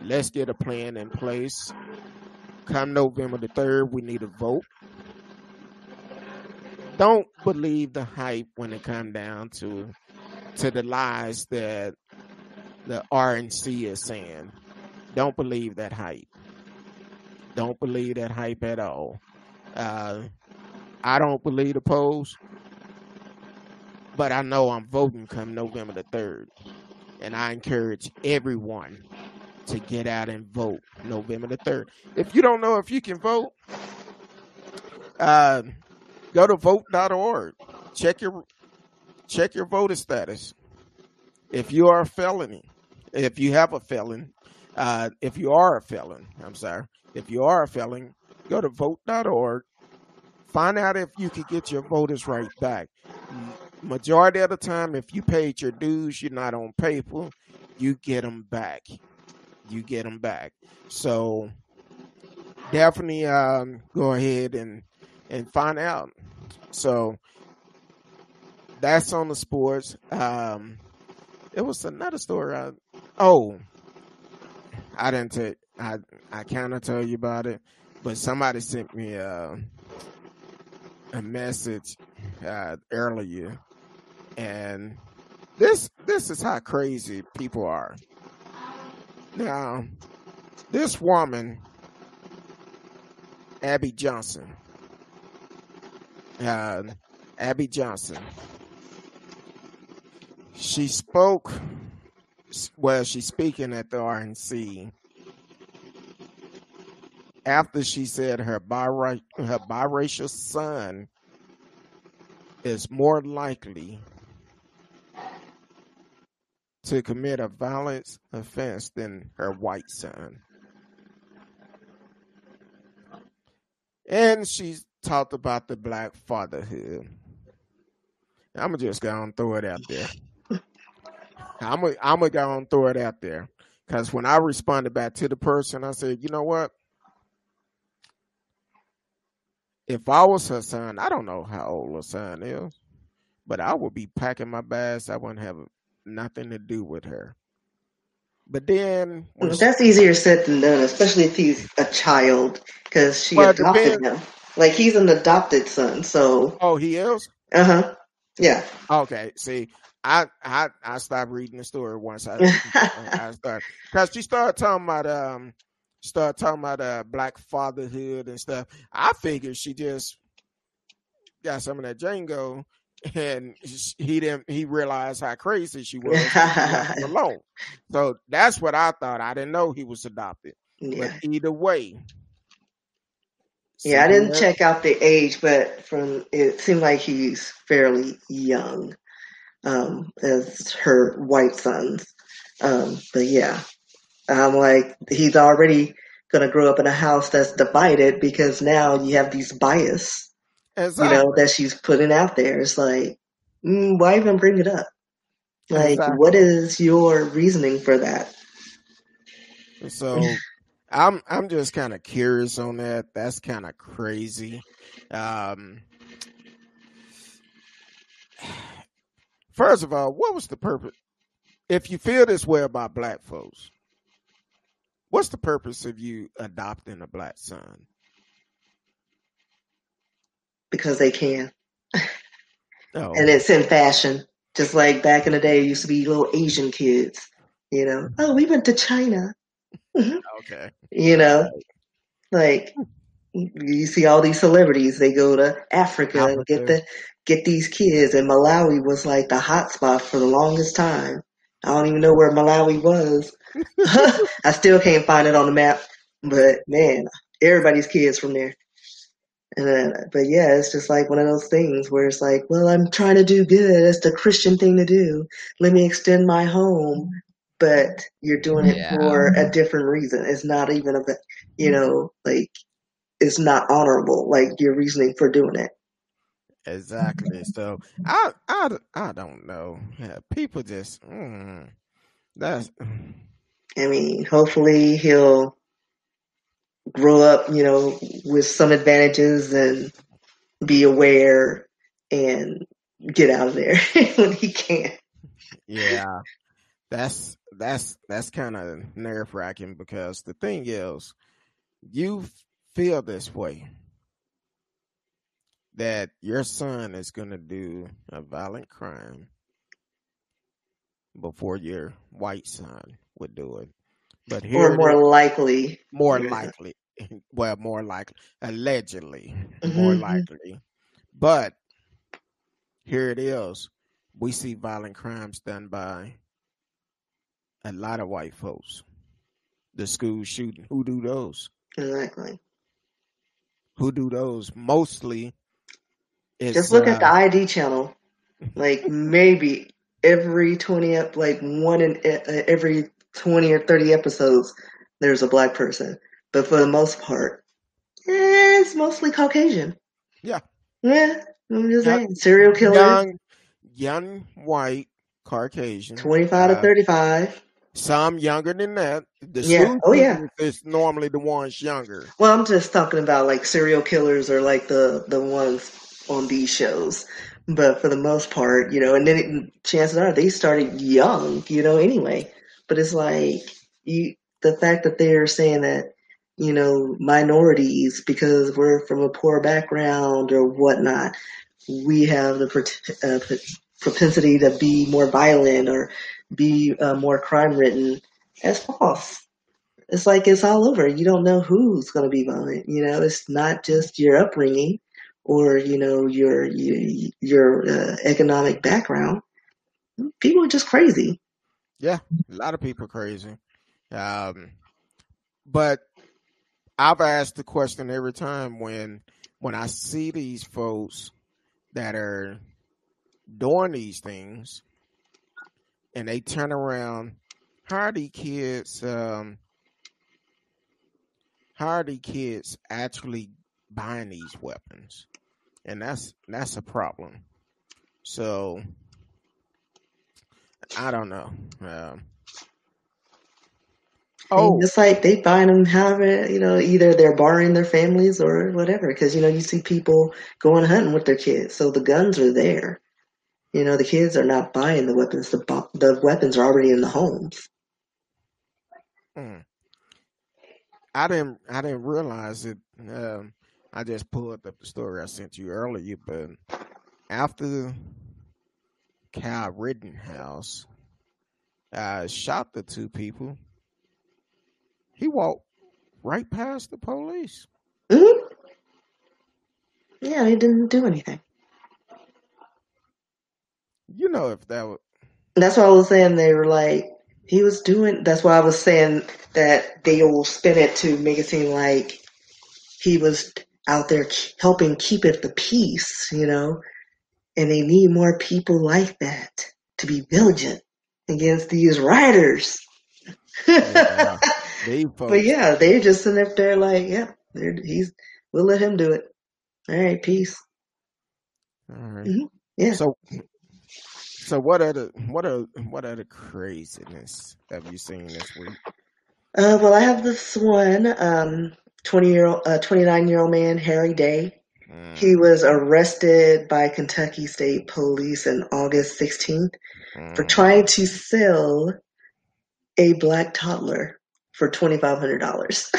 let's get a plan in place. Come November the 3rd, we need a vote. Don't believe the hype when it comes down to to the lies that the RNC is saying. Don't believe that hype. Don't believe that hype at all. Uh, I don't believe the polls. but I know I'm voting come November the third, and I encourage everyone to get out and vote November the third. If you don't know if you can vote, uh, go to vote.org. Check your check your voter status. If you are a felony, if you have a felon, uh, if you are a felon, I'm sorry, if you are a felon, go to vote.org. Find out if you can get your voters right back. Majority of the time, if you paid your dues, you're not on paper, you get them back. You get them back. So definitely um, go ahead and and find out. So that's on the sports. Um, it was another story. I, oh, I didn't take. I I kind of tell you about it, but somebody sent me a a message uh, earlier, and this this is how crazy people are. Now, this woman, Abby Johnson, uh, Abby Johnson, she spoke. Well, she's speaking at the RNC after she said her her biracial son is more likely to commit a violent offense than her white son. And she talked about the black fatherhood. I'm just gonna just go and throw it out there. I'm gonna I'm gonna go and throw it out there because when I responded back to the person, I said, you know what? If I was her son, I don't know how old her son is, but I would be packing my bags. I wouldn't have nothing to do with her. But then she- That's easier said than done, especially if he's a child, because she Well, adopted him. Like he's an adopted son, so oh, he is. uh huh, yeah. Okay, see, I I I stopped reading the story once I I started because she started talking about um started talking about uh black fatherhood and stuff. I figured she just got some of that Django and he didn't he realized how crazy she was. and he left her alone. So that's what I thought. I didn't know he was adopted. yeah. But either way. Yeah, I didn't check out the age, but from it seemed like he's fairly young, um, as her white sons. Um, but yeah, I'm like, he's already gonna grow up in a house that's divided because now you have these bias, you know, that she's putting out there. It's like, mm, why even bring it up? Like, Exactly. what is your reasoning for that? So I'm I'm just kind of curious on that. That's kind of crazy. Um, first of all, what was the purpose? If you feel this way about black folks, what's the purpose of you adopting a black son? Because they can. Oh, and it's in fashion. Just like back in the day, it used to be little Asian kids, you know. Mm-hmm. Oh, we went to China, okay. you know. Like you see all these celebrities, they go to Africa and get the get these kids. And Malawi was like the hot spot for the longest time. I don't even know where Malawi was. I still can't find it on the map, but man, everybody's kids from there. And then, but yeah, it's just like one of those things where it's like, well, I'm trying to do good. It's the Christian thing to do. Let me extend my home. But you're doing it Yeah. for a different reason. It's not even a, you know, like, it's not honorable. Like your reasoning for doing it. Exactly. So I I I don't know. Yeah, people just mm, that's I mean, hopefully he'll grow up, you know, with some advantages and be aware and get out of there when he can. yeah. That's that's that's kind of nerve wracking because the thing is, you feel this way that your son is going to do a violent crime before your white son would do it. But here Or more likely. more Yeah. likely, well, more likely, allegedly, more Mhm. likely. But here it is. we see violent crimes done by a lot of white folks. The school shooting, who do those? Exactly. Who do those? Mostly, Just look at the uh, ID channel. Like maybe every twenty like one in uh, every twenty or thirty episodes, there's a black person. But for the most part, eh, it's mostly Caucasian. Yeah. Yeah. I'm just saying. Serial killers, young, young white Caucasian. twenty five to uh, thirty five. Some younger than that. The Yeah. Oh, yeah. is normally the ones younger. Well, I'm just talking about like serial killers or like the the ones on these shows. But for the most part, you know, and then it, chances are they started young, you know, anyway. But it's like you, the fact that they're saying that, you know, minorities because we're from a poor background or whatnot, we have the uh, propensity to be more violent or be uh, more crime ridden. as false it's like it's all over. You don't know who's going to be violent. You know, it's not just your upbringing or you know your your, your uh, economic background. People are just crazy. Yeah, a lot of people crazy. Um, but I've asked the question every time when when I see these folks that are doing these things, and they turn around, how are these kids? Um, how are these kids actually buying these weapons? And that's that's a problem. So I don't know. Um, Oh. oh, It's like they find them however, you know, either they're borrowing their families or whatever. Because, you know, you see people going hunting with their kids. So the guns are there. You know, the kids are not buying the weapons. The, bu- the weapons are already in the homes. mm. I didn't I didn't realize it. Um, I just pulled up the story I sent you earlier, but after Kyle Rittenhouse uh, shot the two people, he walked right past the police. hmm Yeah, he didn't do anything. You know, if that was That's why I was saying they were like he was doing. That's why I was saying that they will spin it to make it seem like he was out there helping keep it the peace, you know. And they need more people like that to be vigilant against these rioters. Yeah. but yeah, they're just sitting up there like, yeah, he's. We'll let him do it. All right, peace. All right. Mhm. Yeah. So, so what other what are what other craziness have you seen this week? Uh, well, I have this one, um, 20 year old, uh, 29 year old man, Harry Day. Mm, He was arrested by Kentucky State Police on August 16th for mm. trying to sell a black toddler for $2,500.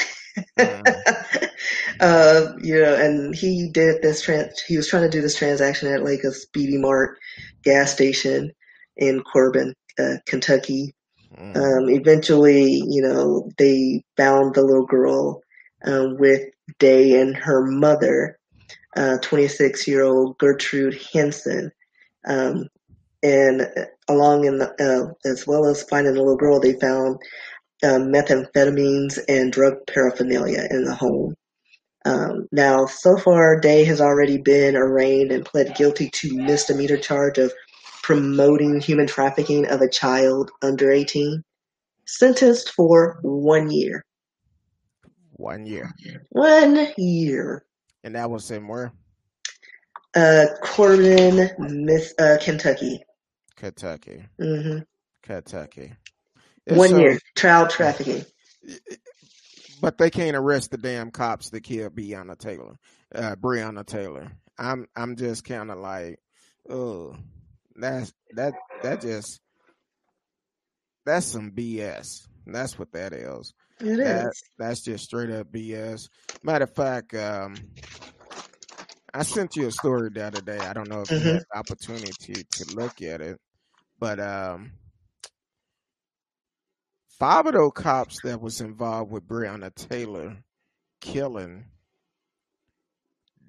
Mm. uh, you know, and he did this trans, he was trying to do this transaction at like a Speedy Mart gas station in Corbin, uh, Kentucky. Mm. Um, eventually, you know, they found the little girl um, with Day and her mother, 26 year old Gertrude Henson. Um, and uh, along in the, uh, as well as finding the little girl, they found um, methamphetamines and drug paraphernalia in the home. Um, now, so far, Day has already been arraigned and pled guilty to misdemeanor charge of promoting human trafficking of a child under 18, sentenced for one year. One year, One year. and that was in where Uh, Corbin, Miss, uh, Kentucky. Kentucky, hmm Kentucky. And One so- year. Child trafficking. But they can't arrest the damn cops that killed Breonna Taylor, uh, Breonna Taylor. I'm I'm just kind of like, oh, that's that that just that's some BS. That's what that is. It That is. that's just straight up BS. Matter of fact, um, I sent you a story the other day. I don't know if you Mhm. had the opportunity to look at it, but um, five of those cops that was involved with Breonna Taylor killing,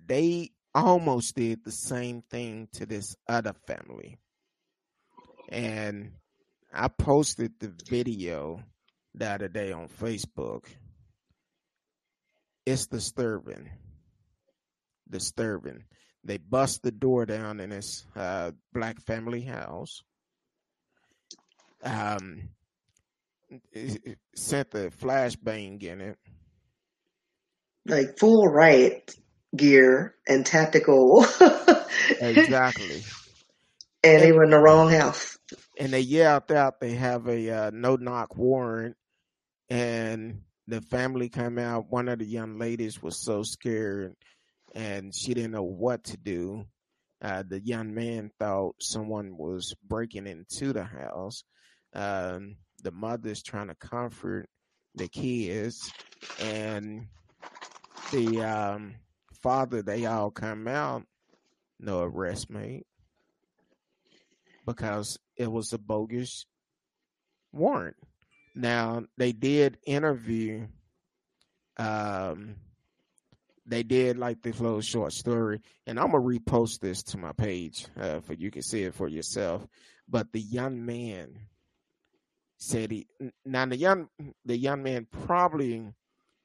they almost did the same thing to this other family. and I posted the video the other day on Facebook. It's disturbing. Disturbing. They bust the door down in this uh, black family house. Um, it, sent the flashbang in it. Like full riot gear and tactical. exactly. And they were in the wrong house. And they yelled out they have a uh, no knock warrant, and the family came out. One of the young ladies was so scared, and she didn't know what to do. Uh, the young man thought someone was breaking into the house. Um, the mother's trying to comfort the kids, and the um, father. They all come out, no arrest made because it was a bogus warrant. Now they did interview. Um, they did like this little short story, and I'm gonna repost this to my page uh, for you can see it for yourself. But the young man said he now the young the young man probably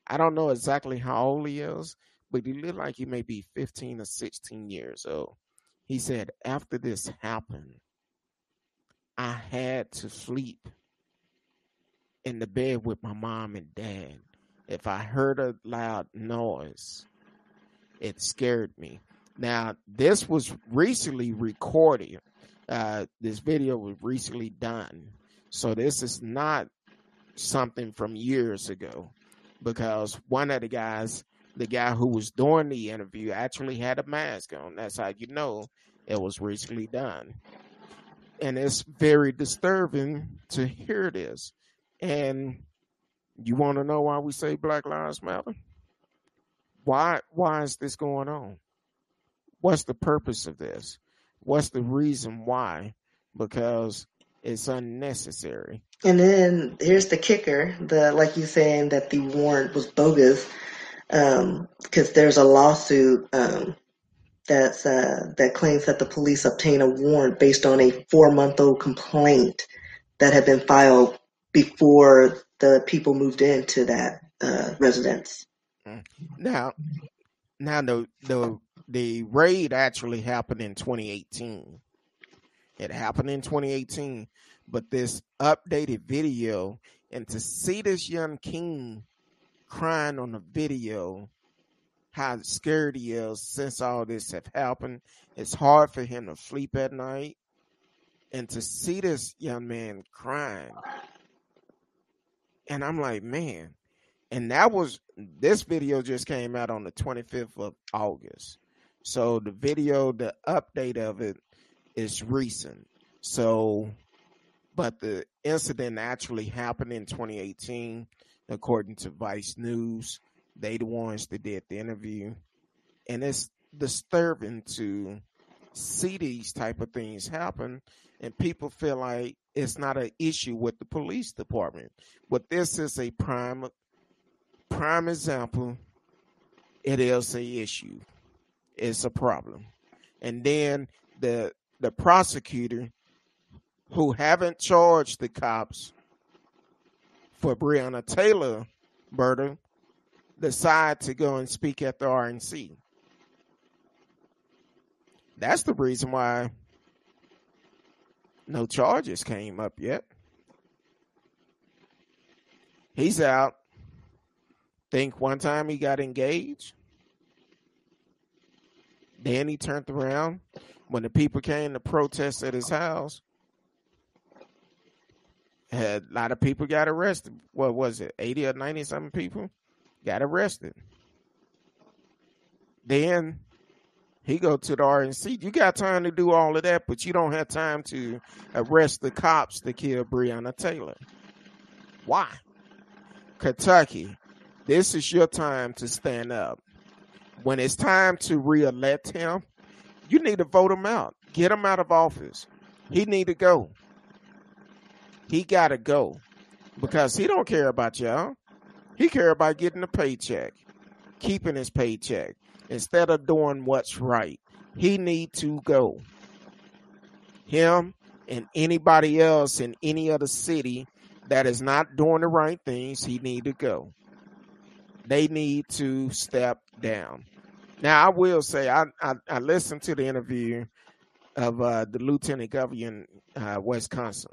I don't know exactly how old he is, but he looked like he may be 15 or 16 years old. He said after this happened, I had to sleep in the bed with my mom and dad. If I heard a loud noise, it scared me. Now, this was recently recorded. Uh, this video was recently done. So this is not something from years ago because one of the guys, the guy who was doing the interview, actually had a mask on. That's how you know it was recently done and it's very disturbing to hear this. And you want to know why we say Black Lives Matter? Why why is this going on? What's the purpose of this? What's the reason why? Because it's unnecessary. And then here's the kicker: the like you saying that the warrant was bogus, because um, there's a lawsuit um, that's uh, that claims that the police obtained a warrant based on a four-month-old complaint that had been filed before the people moved into that uh, residence. Mm. Now, now the the the raid actually happened in 2018. It happened in 2018, but this updated video and to see this young king crying on the video how scared he is since all this have happened. It's hard for him to sleep at night. And to see this young man crying. And I'm like, man. And that was this video just came out on the 25th of August. So the video, the update of it is recent. So, but the incident actually happened in 2018, according to Vice News. They the ones that did the interview, and it's disturbing to see these type of things happen, and people feel like it's not an issue with the police department. But this is a prime prime example. It is a issue. It's a problem, and then the the prosecutor who haven't charged the cops for Breonna Taylor murder decide to go and speak at the RNC. That's the reason why no charges came up yet. He's out. Think one time he got engaged. Then he turned around when the people came to protest at his house. Had a lot of people got arrested. What was it? 80 or 90 something people? got arrested. Then he go to the RNC. You got time to do all of that, but you don't have time to arrest the cops to kill Breonna Taylor. Why? Kentucky, this is your time to stand up. When it's time to reelect him, you need to vote him out. Get him out of office. He need to go. He got to go because he don't care about y'all. He care about getting a paycheck, keeping his paycheck instead of doing what's right. He need to go. Him and anybody else in any other city that is not doing the right things, he need to go. They need to step down. Now, I will say, I I, I listened to the interview of uh, the lieutenant governor in uh, Wisconsin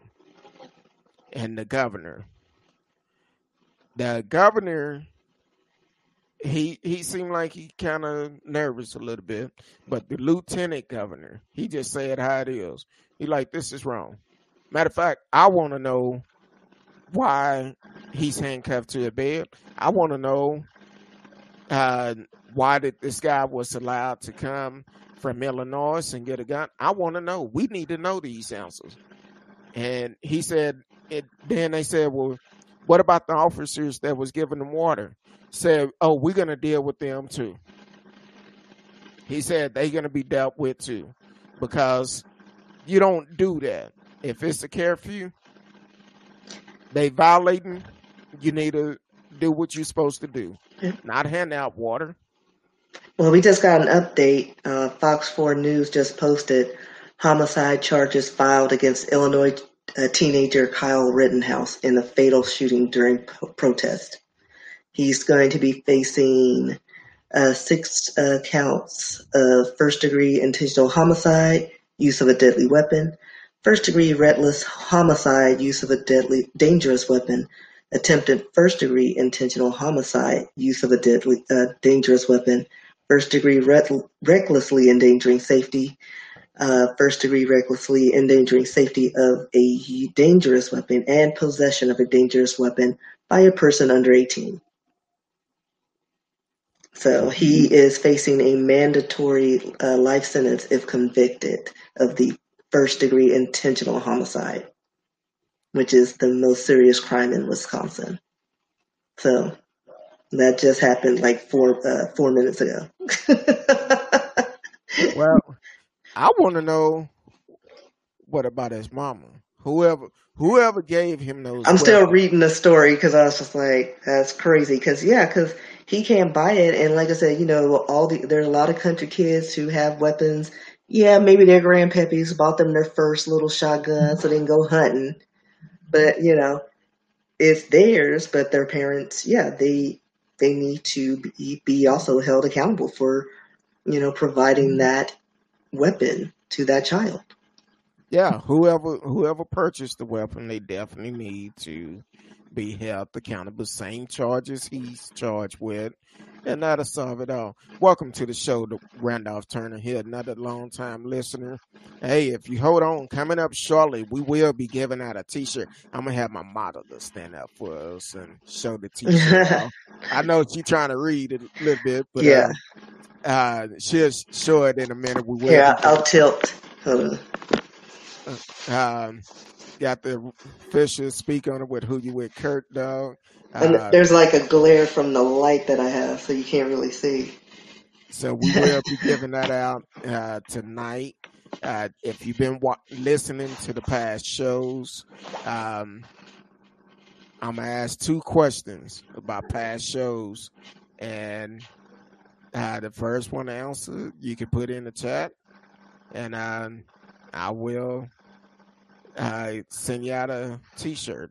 and the governor. The governor, he he seemed like he kind of nervous a little bit, but the lieutenant governor, he just said how it is. He like this is wrong. Matter of fact, I want to know why he's handcuffed to a bed. I want to know uh, why did this guy was allowed to come from Illinois and get a gun. I want to know. We need to know these answers. And he said, it, then they said, well, what about the officers that was giving them water? Said, oh, we're going to deal with them too. He said they're going to be dealt with too because you don't do that. If it's a curfew, they violating, you need to do what you're supposed to do, not hand out water. Well, we just got an update. Uh, Fox 4 News just posted homicide charges filed against Illinois uh, teenager Kyle Rittenhouse in a fatal shooting during protest. He's going to be facing uh, six uh, counts of first degree intentional homicide, use of a deadly weapon, first degree reckless homicide, use of a deadly dangerous weapon, attempted first degree intentional homicide, use of a deadly uh, dangerous weapon, first degree recklessly endangering safety, uh, first degree recklessly endangering safety of a dangerous weapon, and possession of a dangerous weapon by a person under 18. So he is facing a mandatory uh, life sentence if convicted of the first degree intentional homicide, which is the most serious crime in Wisconsin. So that just happened like four uh, four minutes ago. well, I want to know what about his mama? Whoever whoever gave him those. I'm still reading the story because I was just like, that's crazy. Because yeah, because he can't buy it, and like I said, you know, all the there's a lot of country kids who have weapons. Yeah, maybe their grandpappies bought them their first little shotgun so they can go hunting. But you know, it's theirs. But their parents, yeah, they they need to be, be also held accountable for, you know, providing that weapon to that child. Yeah, whoever whoever purchased the weapon, they definitely need to be held accountable. Same charges he's charged with, and that'll solve it all. Welcome to the show, the Randolph Turner here, another long time listener. Hey, if you hold on, coming up shortly, we will be giving out a T-shirt. I'm gonna have my model to stand up for us and show the T-shirt. I know she's trying to read a little bit, but yeah, uh, uh, she'll show it in a minute. We will. Yeah, I'll tilt. Uh, um, got the Fisher speak on it with who you with, Curt dog. And uh, there's like a glare from the light that I have, so you can't really see. So we will be giving that out uh, tonight. Uh, if you've been wa- listening to the past shows, um, I'm gonna ask two questions about past shows, and uh, the first one to answer you can put in the chat, and um, I will uh, send you out a T-shirt.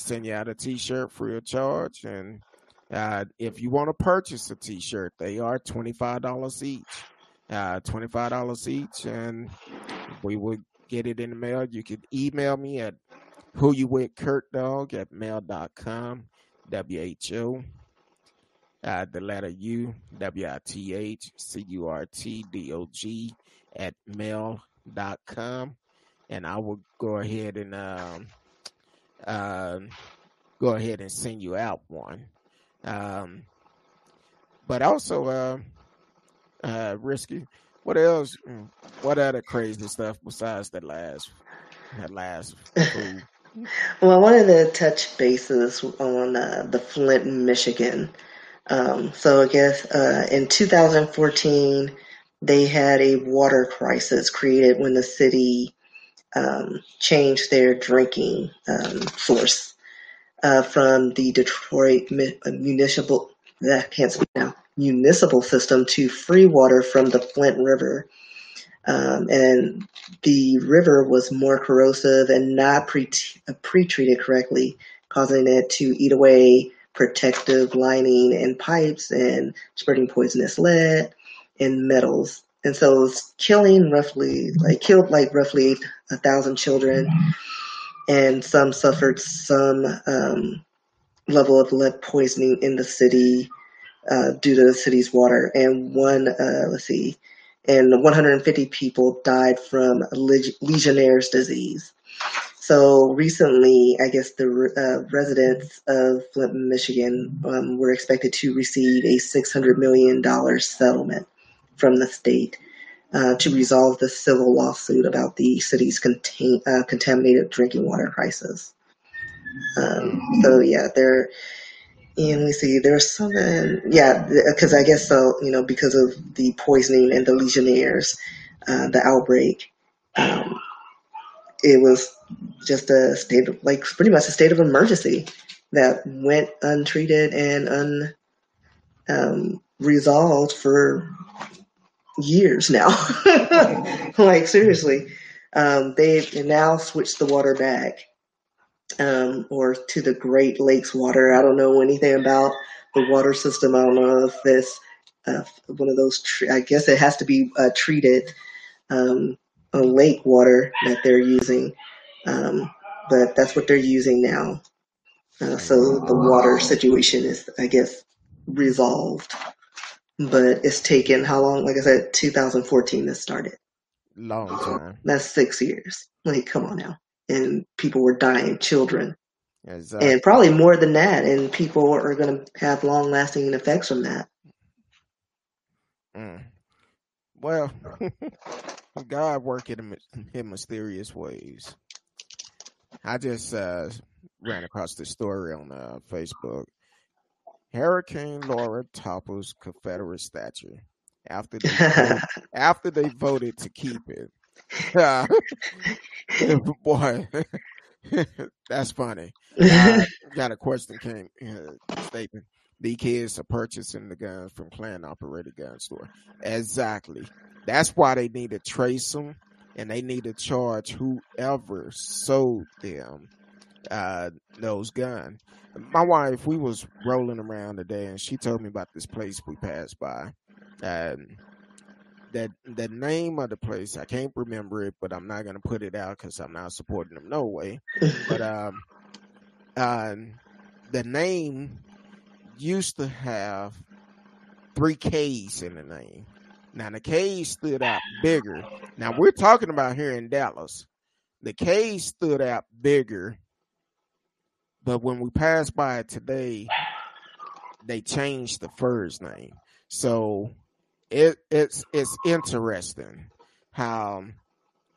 Send you out a T-shirt free of charge, and uh, if you want to purchase a T-shirt, they are twenty five dollars each. Uh, twenty five dollars each, and we will get it in the mail. You can email me at who you with Curt Dog at mail.com. W H O. Uh, the letter U W I T H C U R T D O G at mail.com and I will go ahead and um, uh, go ahead and send you out one. Um, but also, uh, uh, risky. What else? What other crazy stuff besides that last that last food? well, I wanted to touch bases on uh, the Flint, Michigan. Um, so I guess uh, in 2014, they had a water crisis created when the city um, changed their drinking um, source uh, from the Detroit uh, municipal that can't speak now municipal system to free water from the Flint River. Um, and the river was more corrosive and not pre treated correctly, causing it to eat away protective lining and pipes and spreading poisonous lead and metals. And so it's killing roughly, like killed like roughly a thousand children, and some suffered some um, level of lead poisoning in the city uh, due to the city's water. And one, uh, let's see, and 150 people died from Legionnaire's disease. So recently, I guess the uh, residents of Flint, Michigan um, were expected to receive a $600 million settlement from the state uh, to resolve the civil lawsuit about the city's contain, uh, contaminated drinking water crisis. Um, so yeah, there, and we see there's something, yeah, because I guess so, you know, because of the poisoning and the Legionnaires, uh, the outbreak, um, it was just a state of, like pretty much a state of emergency that went untreated and unresolved um, for years now. like seriously, um, they've now switched the water back um, or to the Great Lakes water. I don't know anything about the water system. I don't know if it's uh, one of those. Tre- I guess it has to be uh, treated um, lake water that they're using, um, but that's what they're using now. Uh, so the water situation is, I guess, resolved. But it's taken how long? Like I said, 2014 this started. Long time. That's six years. Like, come on now and people were dying, children. Exactly. And probably more than that, and people are going to have long lasting effects from that. Mm. Well, God working in, in mysterious ways. I just uh, ran across this story on uh, Facebook. Hurricane Laura topples Confederate statue after they voted, after they voted to keep it. Boy, that's funny. Uh, got a question came uh, statement. The kids are purchasing the guns from Klan operated gun store. Exactly. That's why they need to trace them and they need to charge whoever sold them uh, those Gun. My wife, we was rolling around today and she told me about this place we passed by. And that the name of the place I can't remember it, but I'm not gonna put it out because I'm not supporting them no way. but um, uh, the name used to have three K's in the name. Now the K's stood out bigger. Now we're talking about here in Dallas. The K stood out bigger, but when we passed by today, they changed the first name. So it it's it's interesting how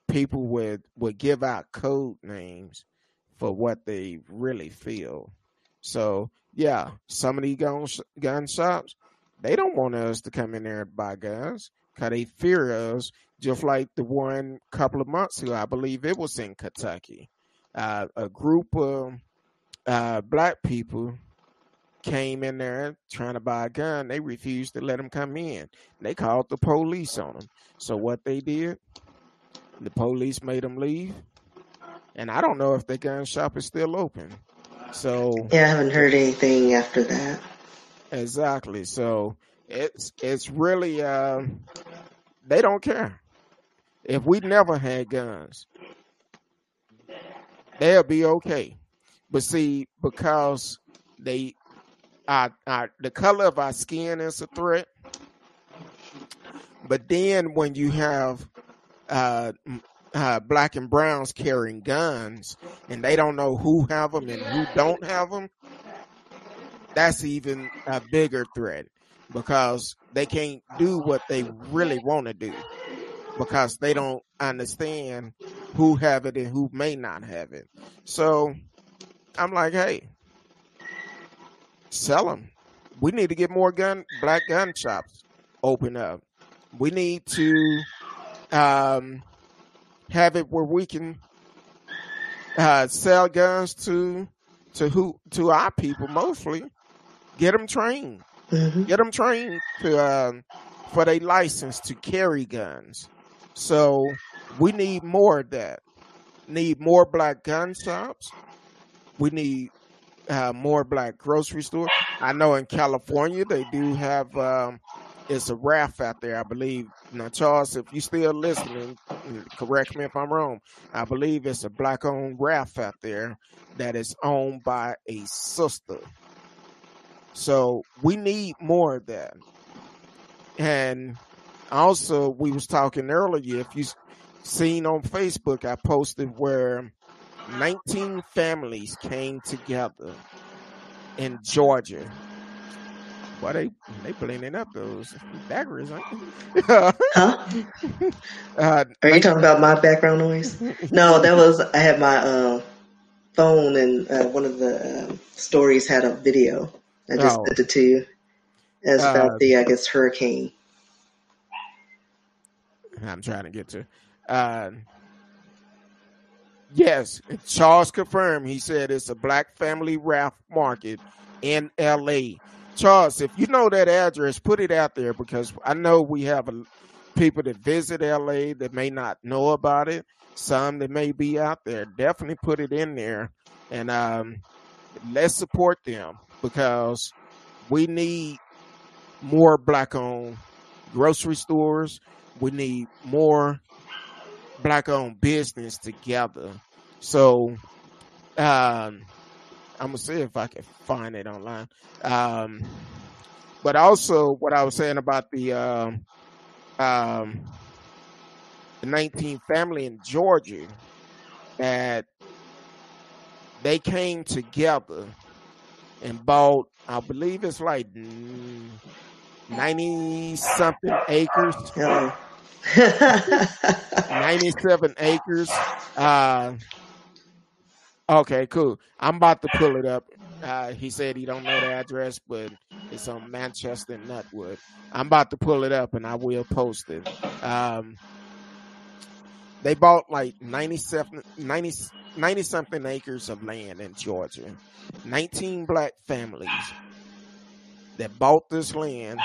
people would would give out code names for what they really feel. So yeah, some of these gun gun shops they don't want us to come in there and buy guns because they fear us. Just like the one couple of months ago, I believe it was in Kentucky, uh, a group of uh, black people came in there trying to buy a gun. They refused to let them come in. They called the police on them. So what they did, the police made them leave. And I don't know if the gun shop is still open. So yeah, I haven't heard anything after that. Exactly. So it's it's really uh, they don't care. If we never had guns, they'll be okay. But see, because they our, the color of our skin is a threat. But then when you have uh, uh, black and browns carrying guns and they don't know who have them and who don't have them, that's even a bigger threat because they can't do what they really want to do because they don't understand who have it and who may not have it. So I'm like, hey, sell them. We need to get more gun black gun shops open up. We need to um, have it where we can uh, sell guns to to who to our people mostly. Get them trained. Mm-hmm. Get them trained to um, for their license to carry guns. So we need more of that. Need more black gun shops. We need uh, more black grocery stores. I know in California they do have um, it's a RAF out there, I believe. Now, Charles, if you still listening, correct me if I'm wrong. I believe it's a black-owned RAF out there that is owned by a sister. So we need more of that. And also, we was talking earlier. If you seen on Facebook, I posted where 19 families came together in Georgia why they they blending up those daggers? huh? Uh, Are you talking about my background noise? No, that was I had my uh, phone and uh, one of the um, stories had a video. I just oh. sent it to you. About uh, the I guess hurricane. I'm trying to get to. Yes, Charles confirmed. He said it's a black family RAF market in L.A. Charles, if you know that address, put it out there because I know we have a, people that visit LA that may not know about it. Some that may be out there. Definitely put it in there, and um, let's support them because we need more black-owned grocery stores. We need more black-owned business together. So, um, I'm gonna see if I can find it online. Um, but also, what I was saying about the um, um, the 19 family in Georgia that they came together and bought, I believe it's like 90 something acres. 97 acres. Uh, Okay, cool. I'm about to pull it up. Uh, he said he don't know the address, but it's on Manchester Nutwood. I'm about to pull it up, and I will post it. Um, they bought like 97, 90, 90 something acres of land in Georgia. 19 black families that bought this land,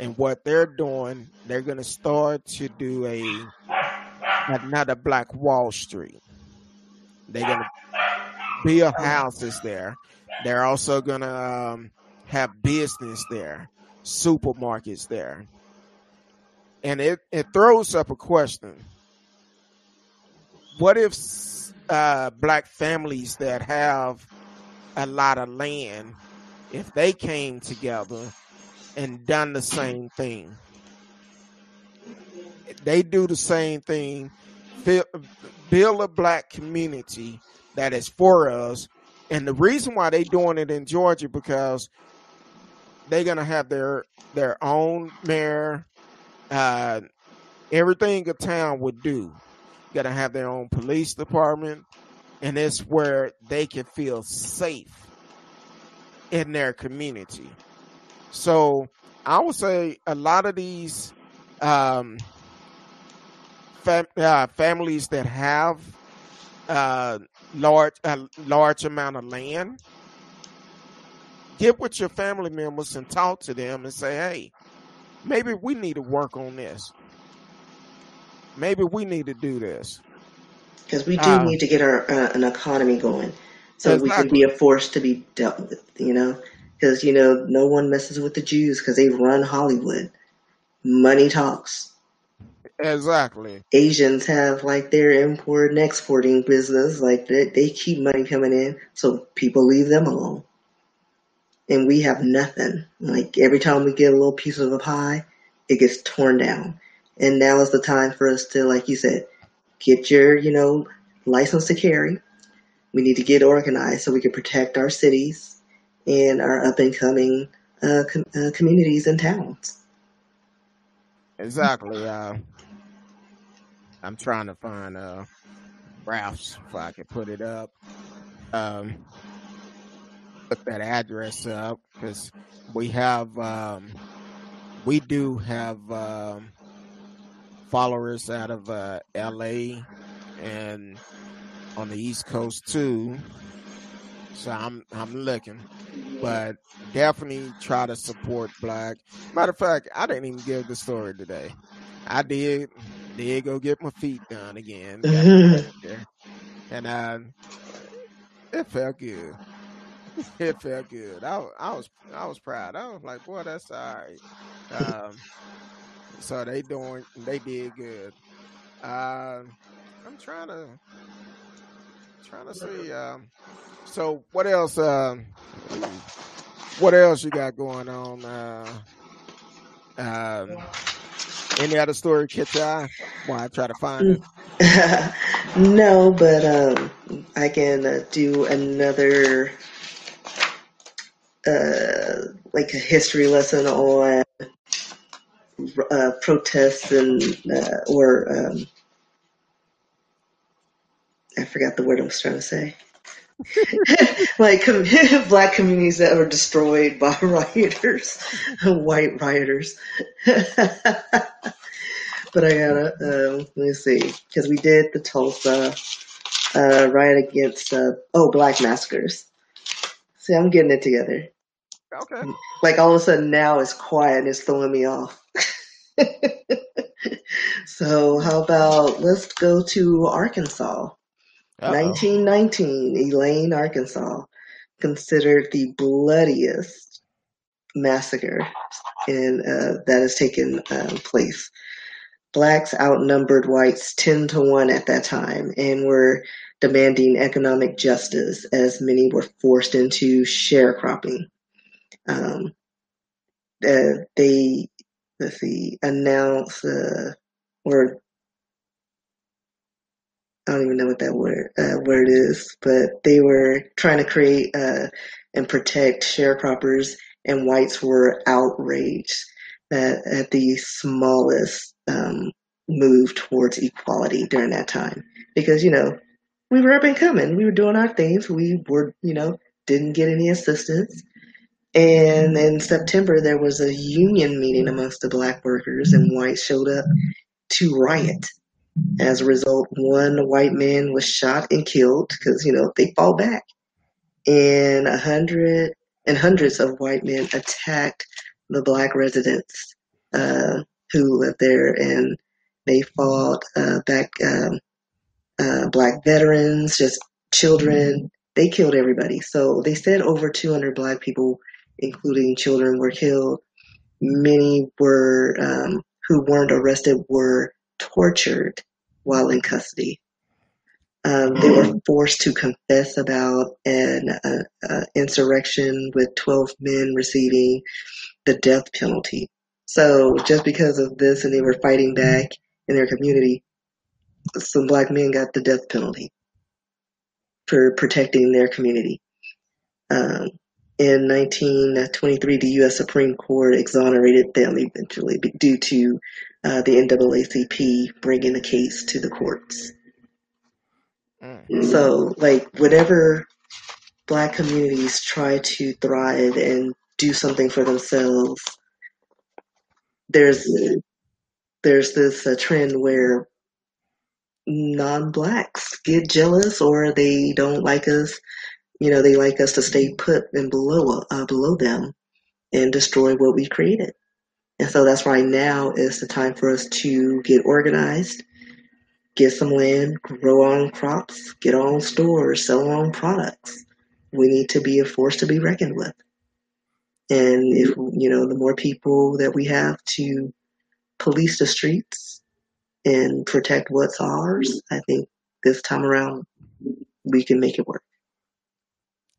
and what they're doing, they're going to start to do a another Black Wall Street. They're going to build houses there. They're also going to um, have business there, supermarkets there. And it, it throws up a question. What if uh, black families that have a lot of land, if they came together and done the same thing? They do the same thing, build a black community that is for us. And the reason why they doing it in Georgia because they're gonna have their their own mayor, uh, everything a town would do. Gonna have their own police department, and it's where they can feel safe in their community. So I would say a lot of these um, fam- uh, families that have uh, large a large amount of land. Get with your family members and talk to them and say, "Hey, maybe we need to work on this. Maybe we need to do this." Because we do uh, need to get our uh, an economy going, so exactly. we can be a force to be dealt with. You know, because you know no one messes with the Jews because they run Hollywood. Money talks. Exactly. Asians have like their import and exporting business, like they, they keep money coming in, so people leave them alone. And we have nothing. Like every time we get a little piece of a pie, it gets torn down. And now is the time for us to, like you said, get your, you know, license to carry. We need to get organized so we can protect our cities and our up and coming uh, com- uh, communities and towns. Exactly. Uh, I'm trying to find uh Ralph's if I can put it up. Um, put that address up because we have um, we do have um, followers out of uh, L.A. and on the East Coast too. So I'm I'm looking, but definitely try to support black. Matter of fact, I didn't even give the story today. I did did go get my feet done again. and uh, it felt good. It felt good. I, I was I was proud. I was like, boy, that's all right. Um, so they doing they did good. Uh, I'm trying to trying to see. Um, so what else? Um, what else you got going on? Uh, um, any other story catch your eye? While I try to find it. no, but um, I can uh, do another uh, like a history lesson on uh, protests and uh, or um, I forgot the word I was trying to say. like com- black communities that were destroyed by rioters, white rioters. but I gotta um, let me see because we did the Tulsa uh, riot against uh, oh black massacres. See, I'm getting it together. Okay. Like all of a sudden now it's quiet and it's throwing me off. so how about let's go to Arkansas. Uh-oh. 1919, Elaine, Arkansas, considered the bloodiest massacre in uh, that has taken um, place. Blacks outnumbered whites 10 to 1 at that time and were demanding economic justice as many were forced into sharecropping. Um, uh, they, let's see, announced uh, or I don't even know what that word uh, word is, but they were trying to create uh, and protect sharecroppers, and whites were outraged at, at the smallest um, move towards equality during that time, because you know we were up and coming, we were doing our things, we were you know didn't get any assistance. And in September, there was a union meeting amongst the black workers, and whites showed up to riot as a result, one white man was shot and killed because, you know, they fall back. And a hundred and hundreds of white men attacked the black residents uh, who lived there and they fought uh, back um, uh, black veterans, just children. They killed everybody. So they said over 200 black people, including children, were killed. Many were um, who weren't arrested were tortured while in custody. Um, they were forced to confess about an uh, uh, insurrection with 12 men receiving the death penalty. So just because of this and they were fighting back in their community, some black men got the death penalty for protecting their community. Um, in 1923, the U.S. Supreme Court exonerated them eventually due to the NAACP bringing the case to the courts. Mm. So, like, whenever black communities try to thrive and do something for themselves, there's there's this uh, trend where non-blacks get jealous or they don't like us. You know, they like us to stay put and below uh, below them and destroy what we created. And so that's why now is the time for us to get organized, get some land, grow own crops, get own stores, sell our own products. We need to be a force to be reckoned with. And if, you know, the more people that we have to police the streets and protect what's ours, I think this time around we can make it work.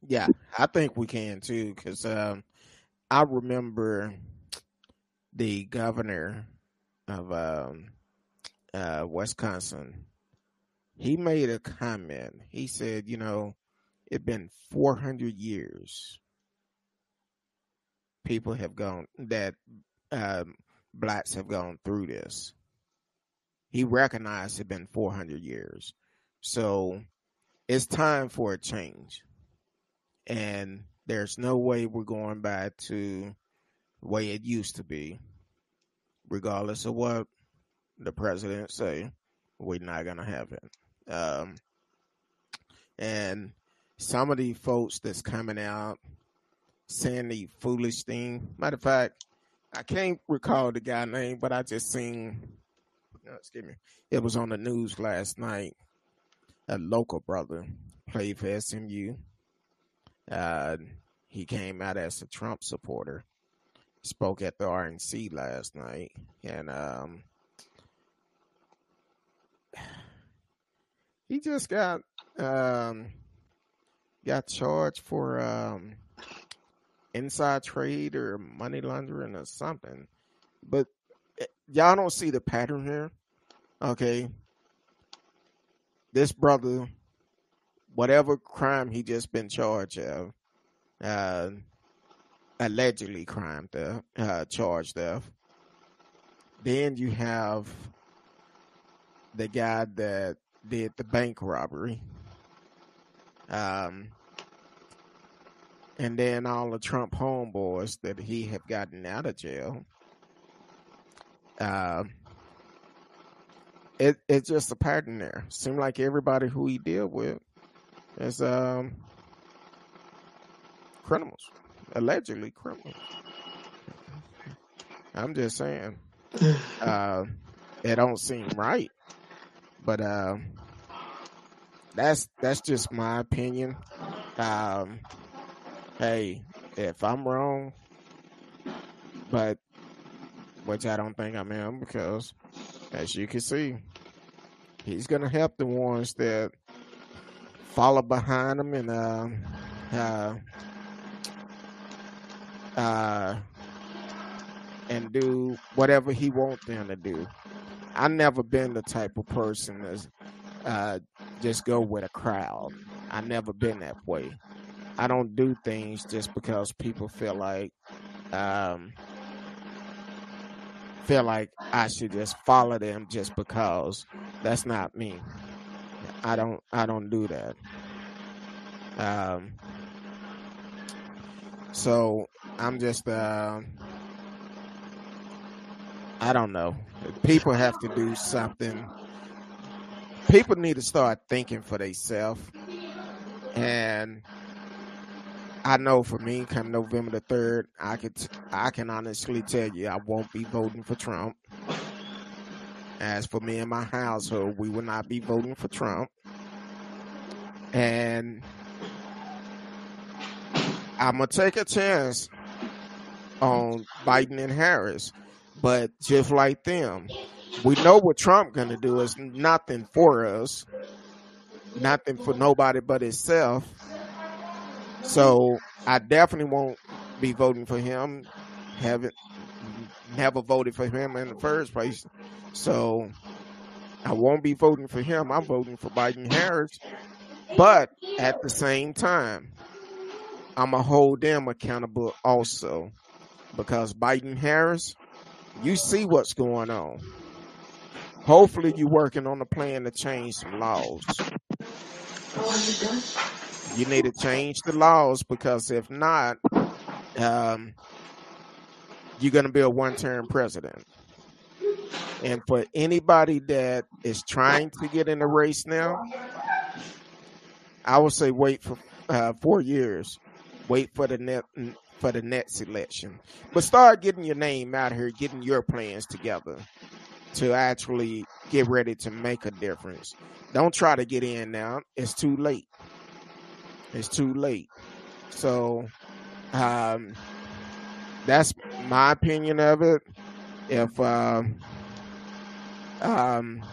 Yeah, I think we can too, because um, I remember the governor of um, uh, Wisconsin, he made a comment. He said, you know, it's been 400 years people have gone that um, blacks have gone through this. He recognized it's been 400 years. So it's time for a change. And there's no way we're going back to way it used to be, regardless of what the president say, we're not gonna have it. Um, and some of these folks that's coming out saying the foolish thing. Matter of fact, I can't recall the guy name, but I just seen uh, excuse me, it was on the news last night. A local brother played for SMU. Uh, he came out as a Trump supporter. Spoke at the RNC last night, and um, he just got um, got charged for um, inside trade or money laundering or something. But eh, y'all don't see the pattern here. Okay. This brother, whatever crime he just been charged of, uh, allegedly crime theft, uh, charged of. Then you have the guy that did the bank robbery. Um, and then all the Trump homeboys that he have gotten out of jail. Uh, it it's just a pattern there. Seem like everybody who he deal with is um criminals, allegedly criminal. I'm just saying, uh, it don't seem right, but uh, that's that's just my opinion. Um, hey, if I'm wrong, but which I don't think I am because, as you can see, he's gonna help the ones that follow behind him and uh, uh, uh, and do whatever he wants them to do. I've never been the type of person that's uh, just go with a crowd. I've never been that way. I don't do things just because people feel like um, feel like I should just follow them just because. That's not me. I don't I don't do that. Um, so I'm just uh, I don't know. People have to do something. People need to start thinking for themselves. And I know for me, come November the third, I could I can honestly tell you I won't be voting for Trump. As for me and my household, we will not be voting for Trump. And I'm gonna take a chance on mm-hmm. Biden and Harris, but just like them, we know what Trump gonna do is nothing for us, nothing for nobody but himself so I definitely won't be voting for him. Haven't never voted for him in the first place. So I won't be voting for him. I'm voting for Biden Harris. But at the same time, I'm going to hold them accountable also. Because Biden Harris, you see what's going on. Hopefully, you're working on a plan to change some laws. You need to change the laws because if not, um, you're going to be a one term president. And for anybody that is trying to get in the race now, I would say wait for uh, four years. Wait for the net for the next election, but start getting your name out here, getting your plans together to actually get ready to make a difference. Don't try to get in now; it's too late it's too late. So um, that's my opinion of it. If um, um,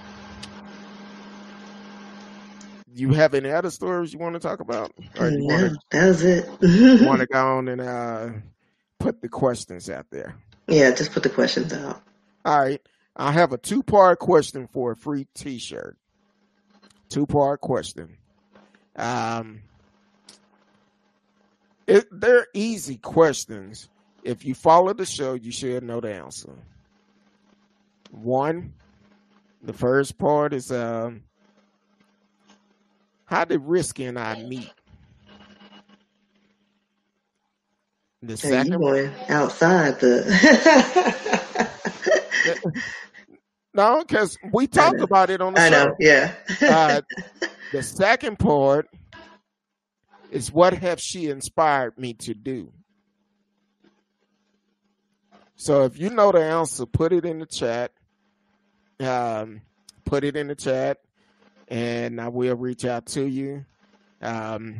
you have any other stories you want to talk about, or you want to, that was it. want to go on and uh, put the questions out there? Yeah, just put the questions out. All right. I have a two part question for a free t shirt. Two part question. Um, it, they're easy questions. If you follow the show, you should know the answer. One, the first part is um, how did Risky and I meet? The hey, second going outside the. no, because we talked about it on the I show. know, yeah. uh, the second part is what have she inspired me to do? So if you know the answer, put it in the chat. um, put it in the chat, and I will reach out to you. Um,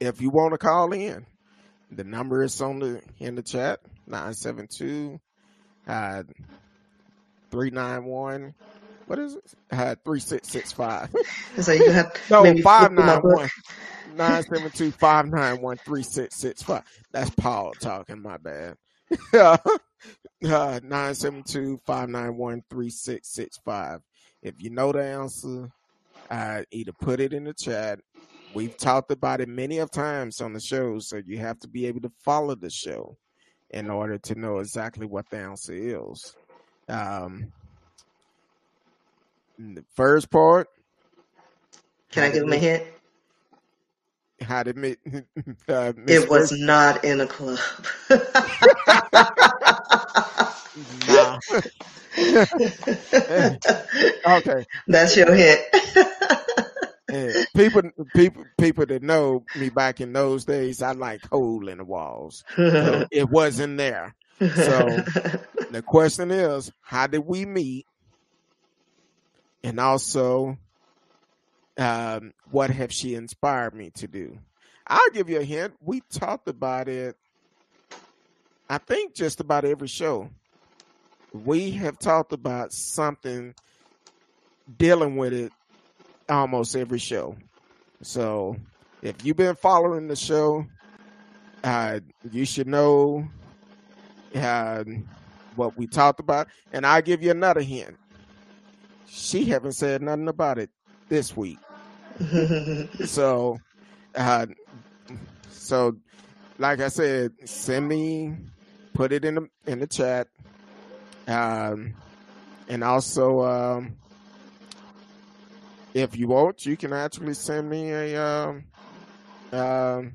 if you want to call in, the number is on the in the chat 972 uh 391 what is it? Uh, 3665. So you have no, maybe flip through my 591 book. 972 591 3665. That's Paul talking, my bad. uh, 972 591 3665. If you know the answer, uh, either put it in the chat. We've talked about it many of times on the show, so you have to be able to follow the show in order to know exactly what the answer is. Um, the first part, Can I give him a hint? how did Miss, uh, It was not in a club. Nah. okay. That's your hit. Yeah, people, people, people that know me back in those days, I like hole in the walls, so it wasn't there. So the question is, how did we meet, and also, um, what have she inspired me to do? I'll give you a hint. We talked about it. I think just about every show. We have talked about something dealing with it almost every show. So if you've been following the show, uh, you should know uh, what we talked about. And I'll give you another hint. She haven't said nothing about it this week. So, uh, so like I said, send me, put it in the in the chat, um, and also um, if you want, you can actually send me a um, um,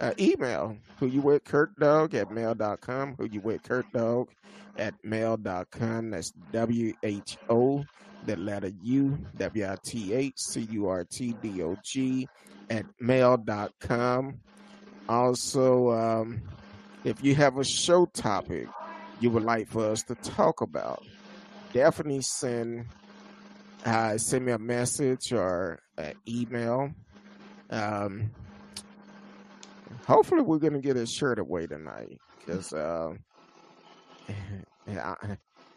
uh, email. Who you with Curt Dog at mail.com. Who you with Curt Dog at mail.com. That's W H O, the letter U, W I T H C U R T D O G at mail.com. Also, um, if you have a show topic you would like for us to talk about, definitely send uh, send me a message or an email. Um, hopefully, we're gonna get a shirt away tonight because uh, I,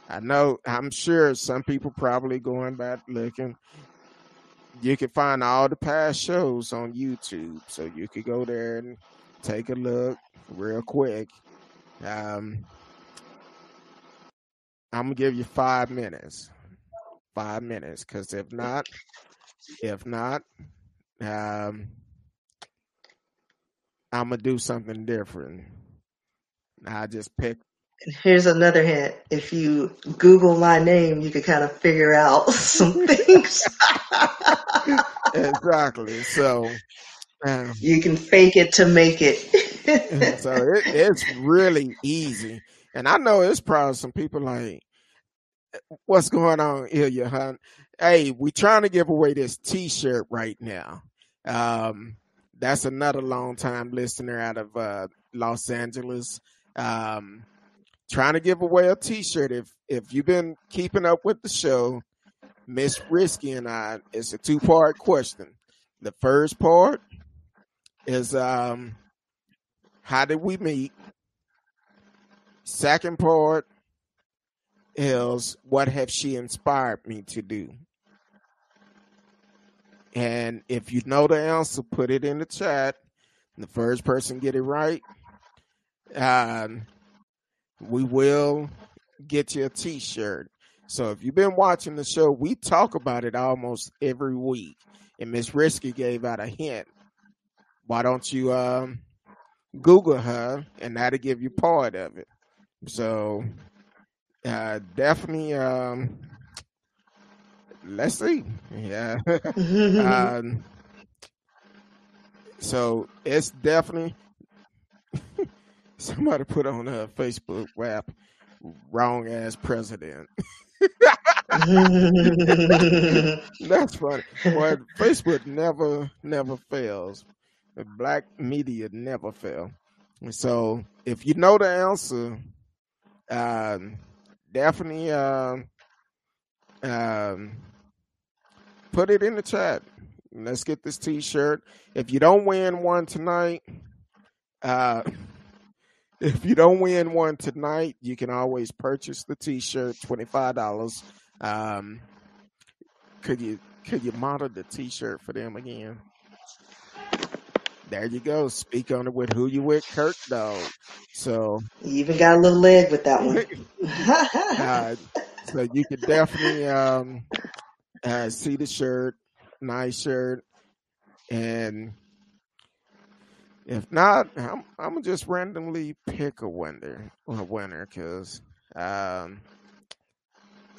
I know I'm sure some people probably going back looking. You can find all the past shows on YouTube, so you could go there and take a look real quick. Um, I'm gonna give you five minutes. Five minutes, because if not, if not, um, I'm gonna do something different. I just pick Here's another hint. If you Google my name, you could kind of figure out some things. exactly. So, um, you can fake it to make it. so it, it's really easy, and I know it's probably some people like, "What's going on, Ilya Hunt?" Hey, we're trying to give away this T-shirt right now. Um, that's another long time listener out of uh, Los Angeles. Um, trying to give away a T-shirt. If if you've been keeping up with the show, Miss Risky and I, it's a two part question. The first part is um, how did we meet? Second part is what have she inspired me to do? And if you know the answer, put it in the chat. The first person get it right, um, we will get you a T-shirt. So if you've been watching the show, we talk about it almost every week. And Miss Risky gave out a hint. Why don't you um, Google her, and that'll give you part of it. So uh, definitely, um, let's see. Yeah. um, so it's definitely somebody put on a Facebook rap wrong ass president. That's funny. But Facebook never, never fails. The black media never fail. So if you know the answer, um, definitely um, um, put it in the chat. Let's get this T-shirt. If you don't win one tonight, uh, if you don't win one tonight, you can always purchase the T-shirt, twenty five dollars. Um, could you could you model the T-shirt for them again? There you go. Speak on it with who you with, Curt Dog. So you even got a little leg with that one. uh, so you can definitely um, uh, see the shirt, nice shirt, and if not, I'm I'm gonna just randomly pick a winner, a winner, because um,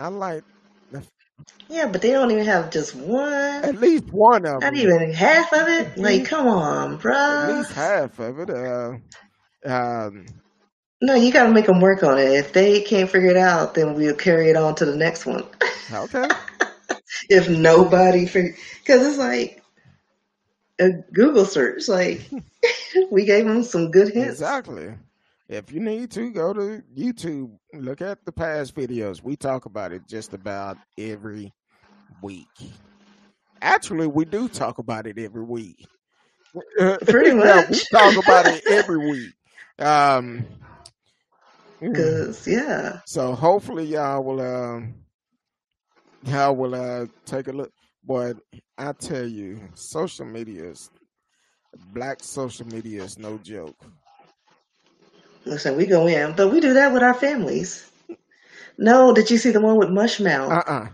I like yeah, but they don't even have just one. At least one of Not them. even half of it. Like, come on, bro. At least half of it. Uh, um, no, you got to make them work on it. If they can't figure it out, then we'll carry it on to the next one. Okay. if nobody figure, because it's like a Google search. Like we gave them some good hints. Exactly. If you need to, go to YouTube, look at the past videos. We talk about it just about every week. Actually, we do talk about it every week. Pretty much. we talk about it every week. Um, Cause yeah. So hopefully y'all will um y'all will uh take a look. But I tell you, social media is black social media is no joke. Listen, we go in, but we do that with our families. No, did you see the one with Mushmouth? Uh uh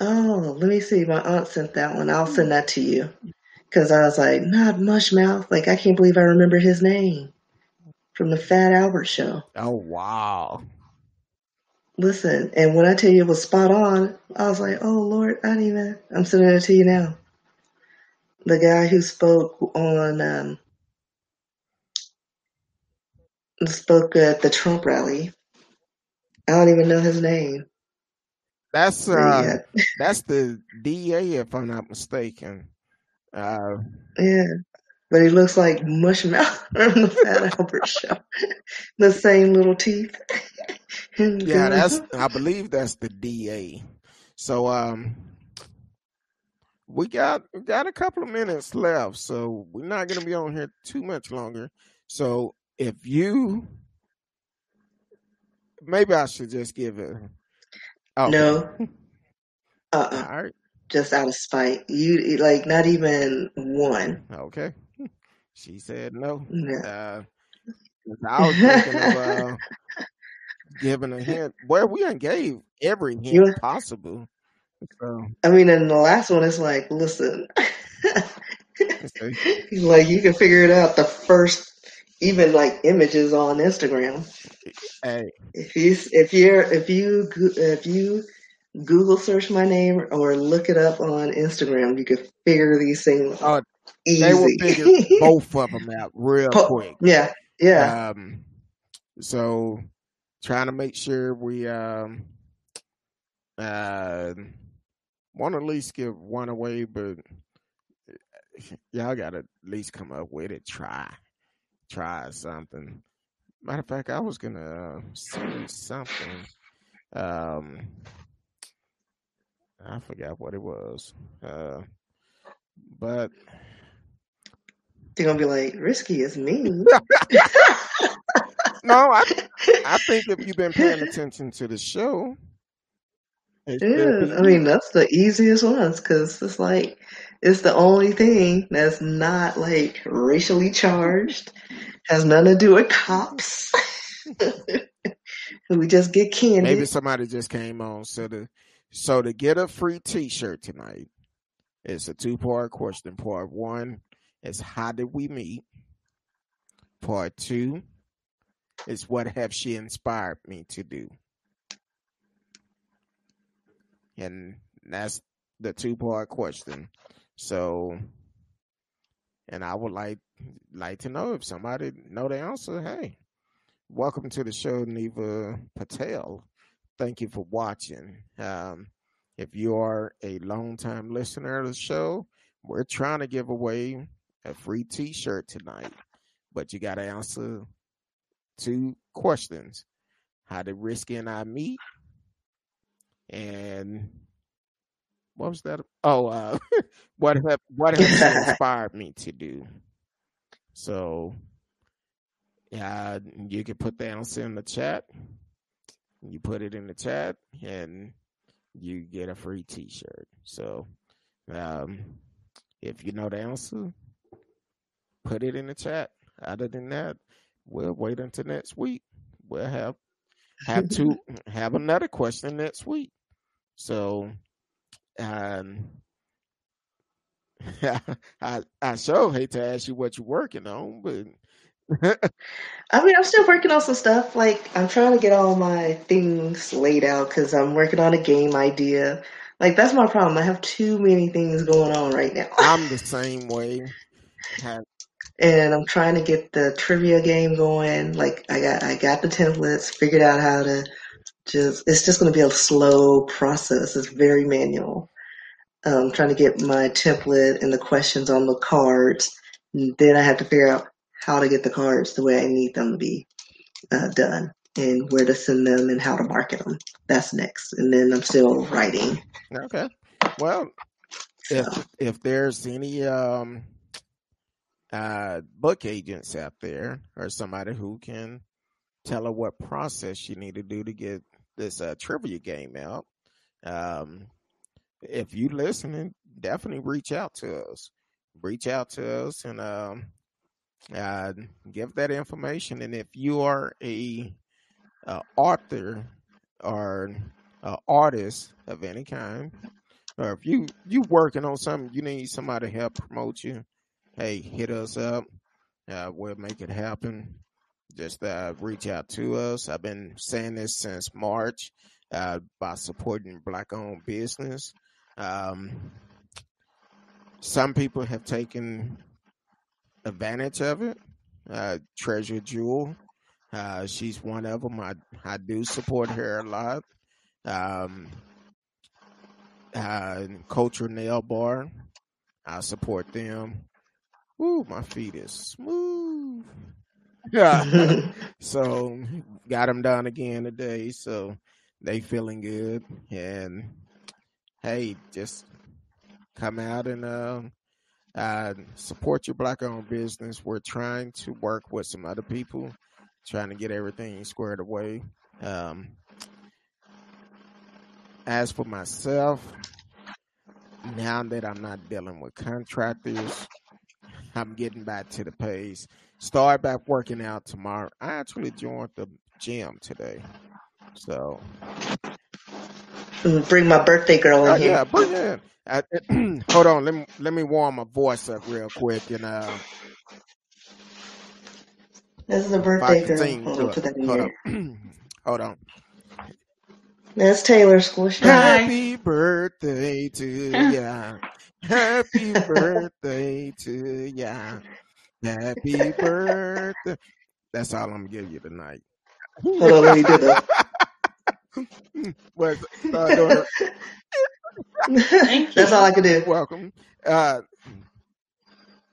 Oh, let me see. My aunt sent that one. I'll send that to you. Because I was like, not Mushmouth. Like, I can't believe I remember his name from the Fat Albert show. Oh, wow. Listen, and when I tell you it was spot on, I was like, oh, Lord, I didn't even. I'm sending it to you now. The guy who spoke on um, spoke at the Trump rally. I don't even know his name. That's uh, that's the DA, if I'm not mistaken. Uh, yeah, but he looks like Mushmouth from the Fat Albert Show. the same little teeth. yeah, that's. I believe that's the DA. So um, we got we got a couple of minutes left, so we're not going to be on here too much longer. So if you maybe I should just give it. Oh. No. Uh-uh. All right. Just out of spite. You like not even one. Okay. She said no. Uh, I was thinking of uh, giving a hint. Well, we gave every hint you, possible. So. I mean, in the last one, it's like, listen, like you can figure it out the first even like images on Instagram. Hey, if you if you're if you if you Google search my name or look it up on Instagram, you can figure these things. Oh, easy. they will figure both of them out real po- quick. Yeah, yeah. Um, so trying to make sure we um uh want to at least give one away, but y'all got to at least come up with it. Try try something. Matter of fact, I was gonna uh, see something. Um, I forgot what it was. Uh, but they're gonna be like, "Risky is me." no, I I think if you've been paying attention to the show, yeah, I mean that's the easiest ones because it's like it's the only thing that's not like racially charged, has nothing to do with cops. we just get candy. Maybe somebody just came on. So to so to get a free T-shirt tonight, it's a two-part question. Part one is how did we meet? Part two is what have she inspired me to do? And that's the two-part question. So, and I would like like to know if somebody know the answer. Hey, welcome to the show, Neva Patel. Thank you for watching. Um, if you are a long time listener of the show, we're trying to give away a free T-shirt tonight, but you got to answer two questions: how did Risky and I meet? And what was that? Oh, uh, what have what has inspired me to do? So, yeah, you can put the answer in the chat. You put it in the chat, and you get a free T-shirt. So, um, if you know the answer, put it in the chat. Other than that, we'll wait until next week. We'll have have to have another question next week. So, um, I I sure hate to ask you what you're working on, but I mean, I'm still working on some stuff. Like, I'm trying to get all my things laid out because I'm working on a game idea. Like, that's my problem. I have too many things going on right now. I'm the same way. and I'm trying to get the trivia game going. Like, I got I got the templates, figured out how to just. It's just going to be a slow process. It's very manual. Um, trying to get my template and the questions on the cards. And then I have to figure out how to get the cards the way I need them to be uh, done and where to send them and how to market them. That's next. And then I'm still writing. Okay. Well, so. if if there's any um uh book agents out there or somebody who can tell her what process you need to do to get this uh, trivia game out, um, if you listening, definitely reach out to us. Reach out to us and um, uh, give that information. And if you are a, a author or an artist of any kind, or if you you working on something, you need somebody to help promote you. Hey, hit us up. Uh, we'll make it happen. Just uh, reach out to us. I've been saying this since March uh, by supporting black-owned business. Um, some people have taken advantage of it. Uh, Treasure Jewel, uh, she's one of them. I I do support her a lot. Um, uh, Culture Nail Bar, I support them. Ooh, my feet is smooth. Yeah. so got them done again today. So they feeling good. And hey, just come out and uh, uh, support your black owned business. We're trying to work with some other people, trying to get everything squared away. Um, as for myself, now that I'm not dealing with contractors, I'm getting back to the pace. Start back working out tomorrow. I actually joined the gym today. So bring my birthday girl in uh, here. Yeah, bring in. I, hold on, let me let me warm my voice up real quick and uh This is a birthday girl. Hold on, put that in hold here. On. hold on. That's Taylor Squish. Happy birthday to ya. Happy birthday to ya. Happy birthday. That's all I'm gonna give you tonight. Hold on, let me do that. What? uh, That's all I could do. Welcome. Uh,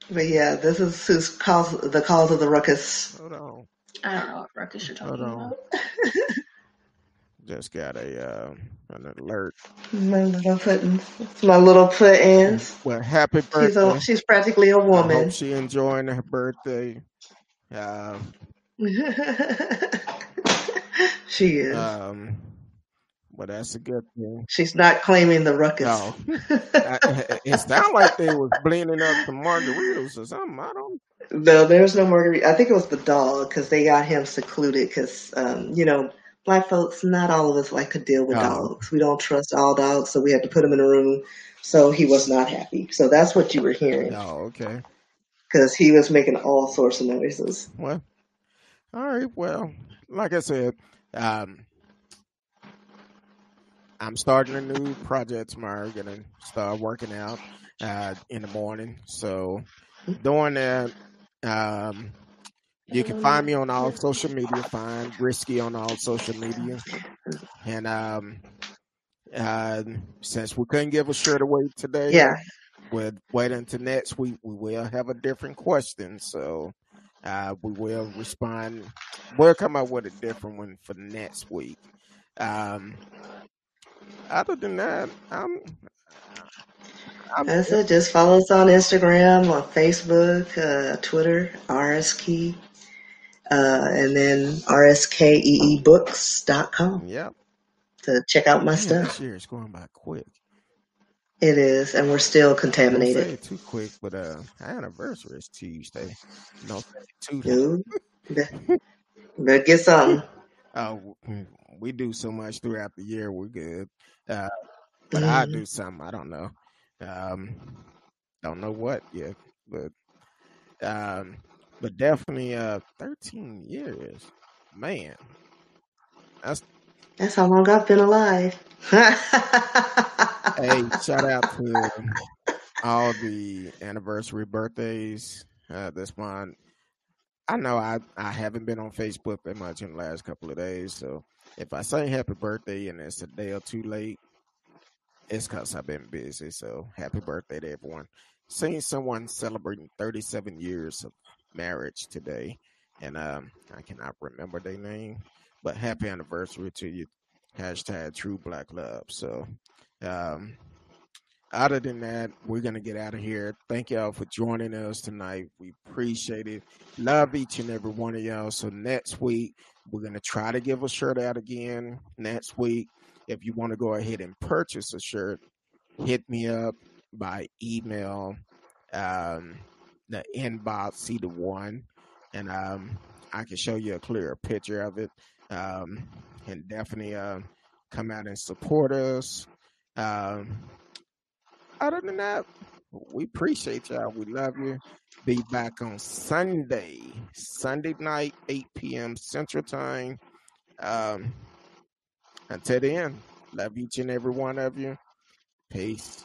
but yeah, this is who's cause the cause of the ruckus. Hold on. I don't know what ruckus you're talking about. Just got a uh, an alert. My little put my little put ins. Well, happy birthday. She's, a, she's practically a woman. I hope she enjoying her birthday. Uh, she is. Um, well, that's a good thing. She's not claiming the ruckus. No, I, it sounded like they was blending up the margaritas or something. I don't. No, there's no margarita. I think it was the dog because they got him secluded because, um, you know, black folks, not all of us like to deal with dogs. We don't trust all dogs, so we had to put him in a room. So he was not happy. So that's what you were hearing. Oh, okay. Because he was making all sorts of noises. Well, all right. Well, like I said, um, I'm starting a new project tomorrow. Gonna start working out uh, in the morning. So doing that, um, you can find me on all social media. Find Risky on all social media. And um, uh, since we couldn't give a shirt away today, yeah, we'll wait until next week. We will have a different question. So uh, we will respond we'll come up with a different one for next week. Um, other than that, I'm. I'm That's it. Just follow us on Instagram, on Facebook, uh, Twitter, RSKey, uh, and then rskeebooks.com Yep. to check out my stuff. this year is going by quick. It is, and we're still contaminated. too quick, but uh, anniversary is Tuesday. Say Dude, better get something. Oh, mm, we do so much throughout the year. We're good. Uh, but I Mhm. do something. I don't know. Um, don't know what yet, but um, but definitely uh, thirteen years. Man, that's That's how long I've been alive. hey. Shout out to all the anniversary birthdays uh, this month. I know I, I haven't been on Facebook that much in the last couple of days, so if I say happy birthday and it's a day or two late, it's because I've been busy. So happy birthday to everyone. Seeing someone celebrating 37 years of marriage today, and um, I cannot remember their name, but happy anniversary to you. Hashtag True Black Love. So, um, other than that, we're gonna get out of here. Thank y'all for joining us tonight. We appreciate it. Love each and every one of y'all. So next week we're gonna try to give a shirt out again. Next week, if you want to go ahead and purchase a shirt, hit me up by email. Um, the inbox either one, and um, I can show you a clearer picture of it. Um, and definitely uh, come out and support us. Um, other than that, we appreciate y'all. We love you. Be back on Sunday, Sunday night, 8 p.m. Central Time. Um, until then, love each and every one of you. Peace.